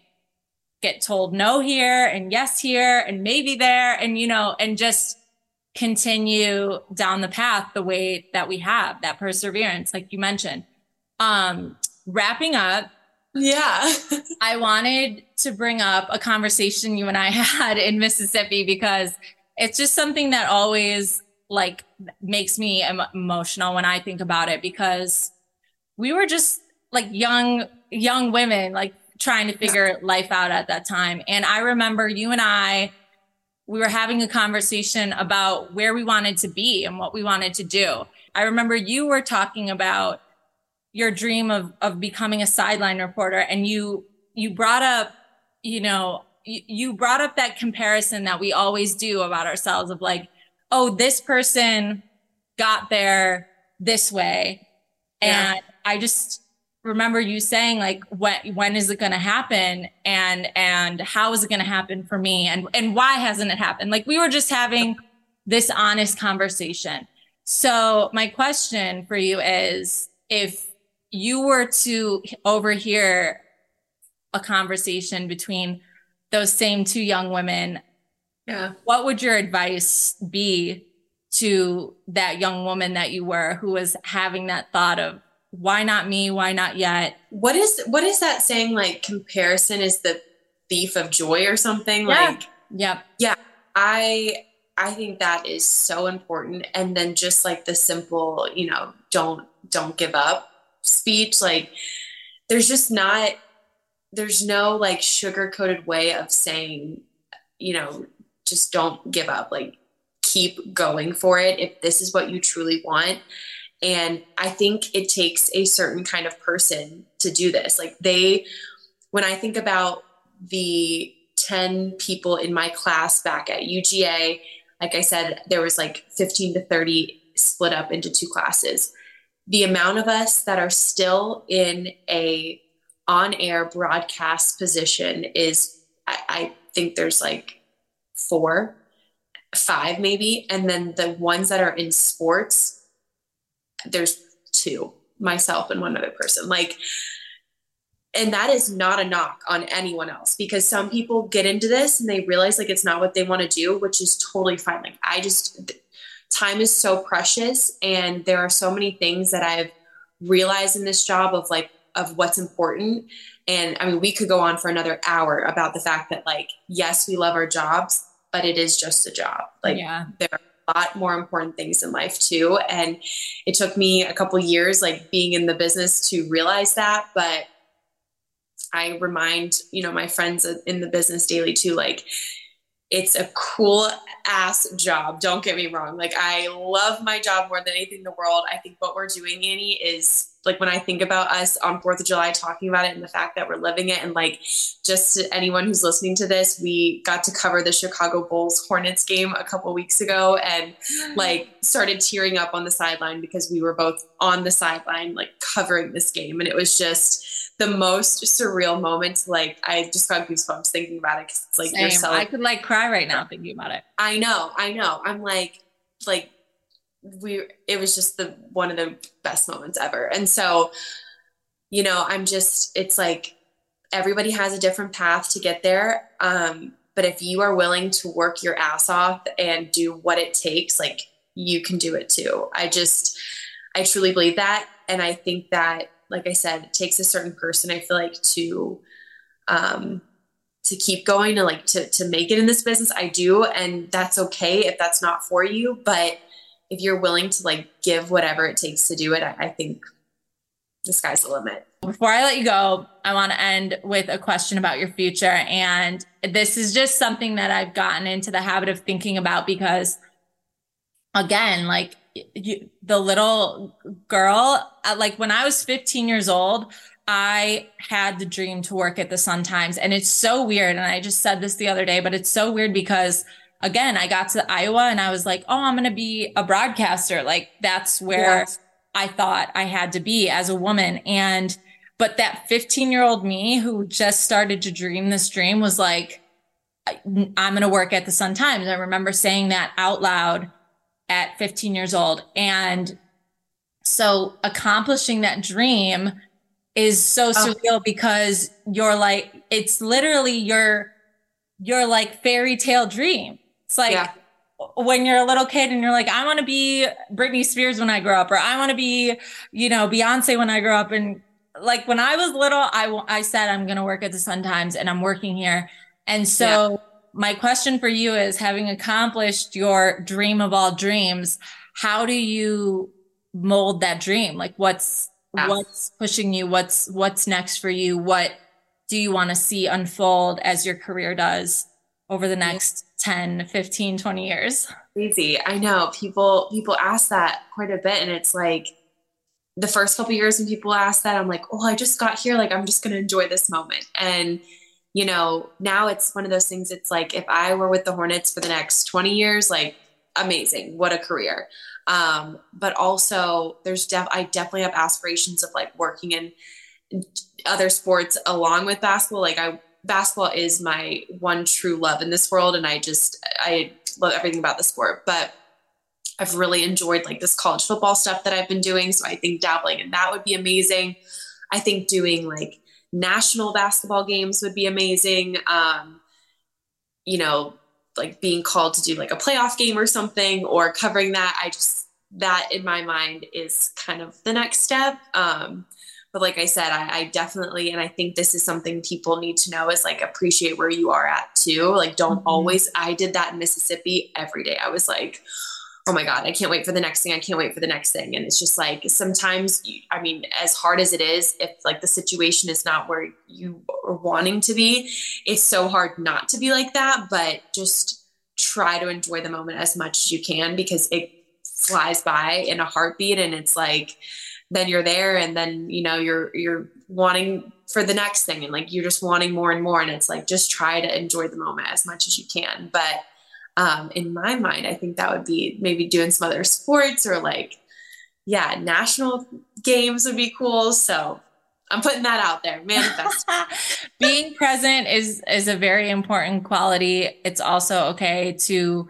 get told no here and yes here and maybe there and, you know, and just continue down the path the way that we have that perseverance, like you mentioned. Um, wrapping up.
Yeah.
I wanted to bring up a conversation you and I had in Mississippi because it's just something that always like makes me emotional when I think about it because we were just like young young women like trying to figure life out at that time and I remember you and I we were having a conversation about where we wanted to be and what we wanted to do. I remember you were talking about your dream of of becoming a sideline reporter and you you brought up you know you, you brought up that comparison that we always do about ourselves of like oh, this person got there this way. And yeah. I just remember you saying like when when is it going to happen? And and how is it going to happen for me? And and why hasn't it happened? Like we were just having this honest conversation. So my question for you is if you were to overhear a conversation between those same two young women
yeah.
What would your advice be to that young woman that you were who was having that thought of why not me? Why not yet?
What is what is that saying like comparison is the thief of joy or something?
Yeah.
Like
Yep.
Yeah. I I think that is so important. And then just like the simple, you know, don't don't give up speech, like there's just not there's no like sugar coated way of saying, you know, just don't give up. Like keep going for it if this is what you truly want. And I think it takes a certain kind of person to do this. Like they, when I think about the 10 people in my class back at UGA, like I said, there was like 15 to 30 split up into two classes. The amount of us that are still in a on air broadcast position is, I, I think there's like four, five maybe. And then the ones that are in sports, there's two, myself and one other person. Like, and that is not a knock on anyone else because some people get into this and they realize like it's not what they want to do, which is totally fine. Like, I just, time is so precious and there are so many things that I've realized in this job of like, of what's important. And I mean, we could go on for another hour about the fact that, like, yes, we love our jobs, but it is just a job. Like yeah. there lot more important things in life too. And it took me a couple years like being in the business to realize that. But I remind, you know, my friends in the business daily too, like it's a cool ass job. Don't get me wrong. Like I love my job more than anything in the world. I think what we're doing, Annie, is like when I think about us on 4th of July talking about it and the fact that we're living it and like just anyone who's listening to this, we got to cover the Chicago Bulls Hornets game a couple weeks ago and like started tearing up on the sideline because we were both on the sideline like covering this game and it was just the most surreal moment. Like I just got goosebumps thinking about it because it's like
Same. I could like cry right now thinking about it.
I know, I know. I'm like like we it was just the one of the best moments ever. And so you know i'm just it's like everybody has a different path to get there. Um but if you are willing to work your ass off and do what it takes like you can do it too. I just i truly believe that. And i think that like i said it takes a certain person i feel like to um to keep going to like to to make it in this business. I do and that's okay if that's not for you but if you're willing to like give whatever it takes to do it, I, I think the sky's the limit.
Before I let you go, I want to end with a question about your future. And this is just something that I've gotten into the habit of thinking about because, again, like you, the little girl, uh, like when I was 15 years old, I had the dream to work at the Sun Times. And it's so weird. And I just said this the other day, but it's so weird because again, I got to Iowa and I was like, oh, I'm going to be a broadcaster. Like that's where yes. I thought I had to be as a woman. And, but that 15 year old me who just started to dream this dream was like, I'm going to work at the Sun Times. I remember saying that out loud at 15 years old. And so accomplishing that dream is so oh. surreal because you're like, it's literally your, your like fairy tale dream. It's like yeah. when you're a little kid and you're like, I want to be Britney Spears when I grow up, or I want to be, you know, Beyonce when I grow up. And like when I was little, I, I said, I'm going to work at the Sun Times and I'm working here. And so yeah. my question for you is having accomplished your dream of all dreams, how do you mold that dream? Like what's, yeah. what's pushing you? What's, what's next for you? What do you want to see unfold as your career does over the next 10 15 20 years.
Crazy. I know. People people ask that quite a bit and it's like the first couple years when people ask that i'm like oh i just got here. Like i'm just going to enjoy this moment. And you know now it's one of those things it's like if i were with the hornets for the next 20 years like amazing. What a career. Um but also there's def i definitely have aspirations of like working in other sports along with basketball. Like i basketball is my one true love in this world and i just i love everything about the sport but i've really enjoyed like this college football stuff that i've been doing so i think dabbling in that would be amazing. I think doing like national basketball games would be amazing um you know like being called to do like a playoff game or something or covering that i just that in my mind is kind of the next step um but like I said, I, I, definitely, and I think this is something people need to know is like appreciate where you are at too. Like, don't mm-hmm. always, I did that in Mississippi every day. I was like, oh my God, I can't wait for the next thing. I can't wait for the next thing. And it's just like sometimes, you, I mean, as hard as it is, if like the situation is not where you are wanting to be, it's so hard not to be like that. But just try to enjoy the moment as much as you can because it flies by in a heartbeat. And it's like, then you're there and then you know you're you're wanting for the next thing and like you're just wanting more and more and it's like just try to enjoy the moment as much as you can. But um in my mind i think that would be maybe doing some other sports or like yeah national games would be cool. So i'm putting that out there. Manifest.
Being present is is a very important quality. It's also okay to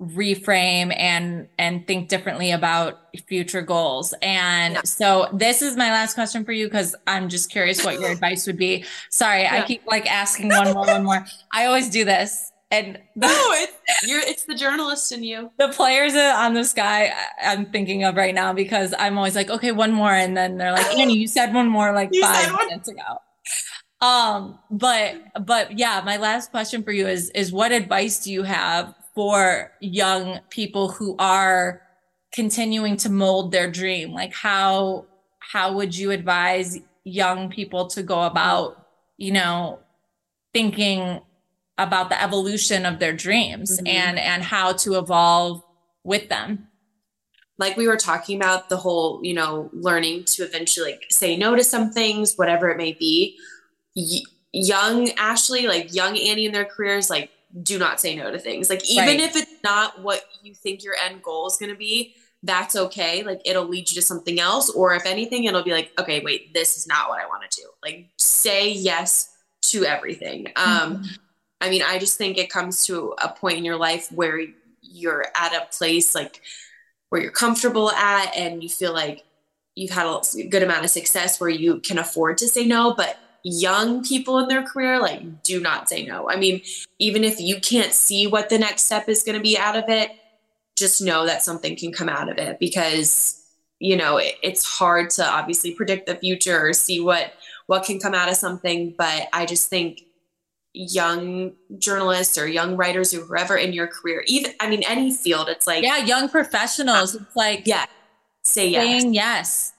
reframe and and think differently about future goals. And yeah. so this is my last question for you because I'm just curious what your advice would be. Sorry, yeah. I keep like asking one more, one more. I always do this. And
the, no, it's, you're, it's the journalist in you.
The players on the sky I'm thinking of right now because I'm always like, okay, one more. And then they're like, Annie, you said one more like you five minutes ago. Um, but, but yeah, my last question for you is, is what advice do you have for young people who are continuing to mold their dream like how how would you advise young people to go about you know thinking about the evolution of their dreams
Mhm.
and and how to evolve with them.
like we were talking about the whole you know learning to eventually like say no to some things whatever it may be y- young ashley like young annie in their careers like do not say no to things like even
Right.
if it's not what you think your end goal is going to be that's okay like it'll lead you to something else or if anything it'll be like okay wait this is not what i want to do like say yes to everything um
Mm-hmm.
I mean, I just think it comes to a point in your life where you're at a place like where you're comfortable at and you feel like you've had a good amount of success where you can afford to say no. But young people in their career, like, do not say no. I mean, even if you can't see what the next step is going to be out of it, just know that something can come out of it because you know it, it's hard to obviously predict the future or see what what can come out of something but i just think young journalists or young writers or whoever in your career even i mean any field it's like
yeah, young professionals. It's like
yeah say yes
saying yes.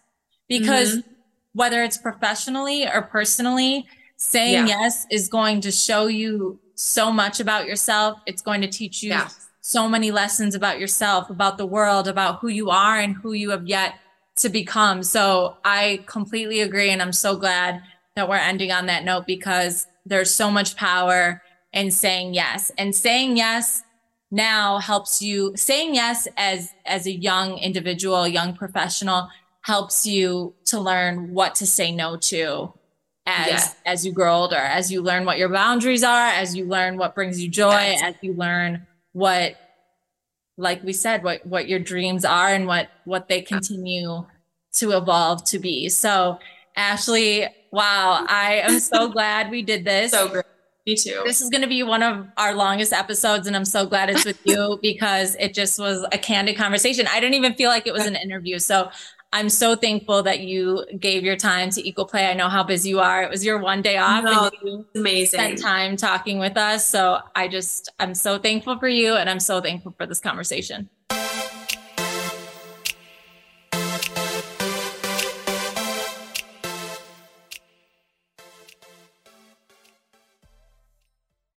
Because
Mm-hmm.
Whether it's professionally or personally, saying
Yeah.
yes is going to show you so much about yourself. It's going to teach you
Yeah.
so many lessons about yourself, about the world, about who you are and who you have yet to become. So I completely agree. And I'm so glad that we're ending on that note because there's so much power in saying yes and saying yes now helps you saying yes as as a young individual young professional helps you to learn what to say no to as
Yeah.
as you grow older as you learn what your boundaries are as you learn what brings you joy
Yes.
as you learn what like we said what what your dreams are and what what they uh-huh. continue to evolve to be so ashley wow i am so glad we did this
so great me too
this is going to be one of our longest episodes, and I'm so glad it's with you because it just was a candid conversation. I didn't even feel like it was uh-huh. an interview. So I'm so thankful that you gave your time to Equal Play. I know how busy you are. It was your one day off,
No,
and you
amazing
spent time talking with us. So I just, I'm so thankful for you, and I'm so thankful for this conversation.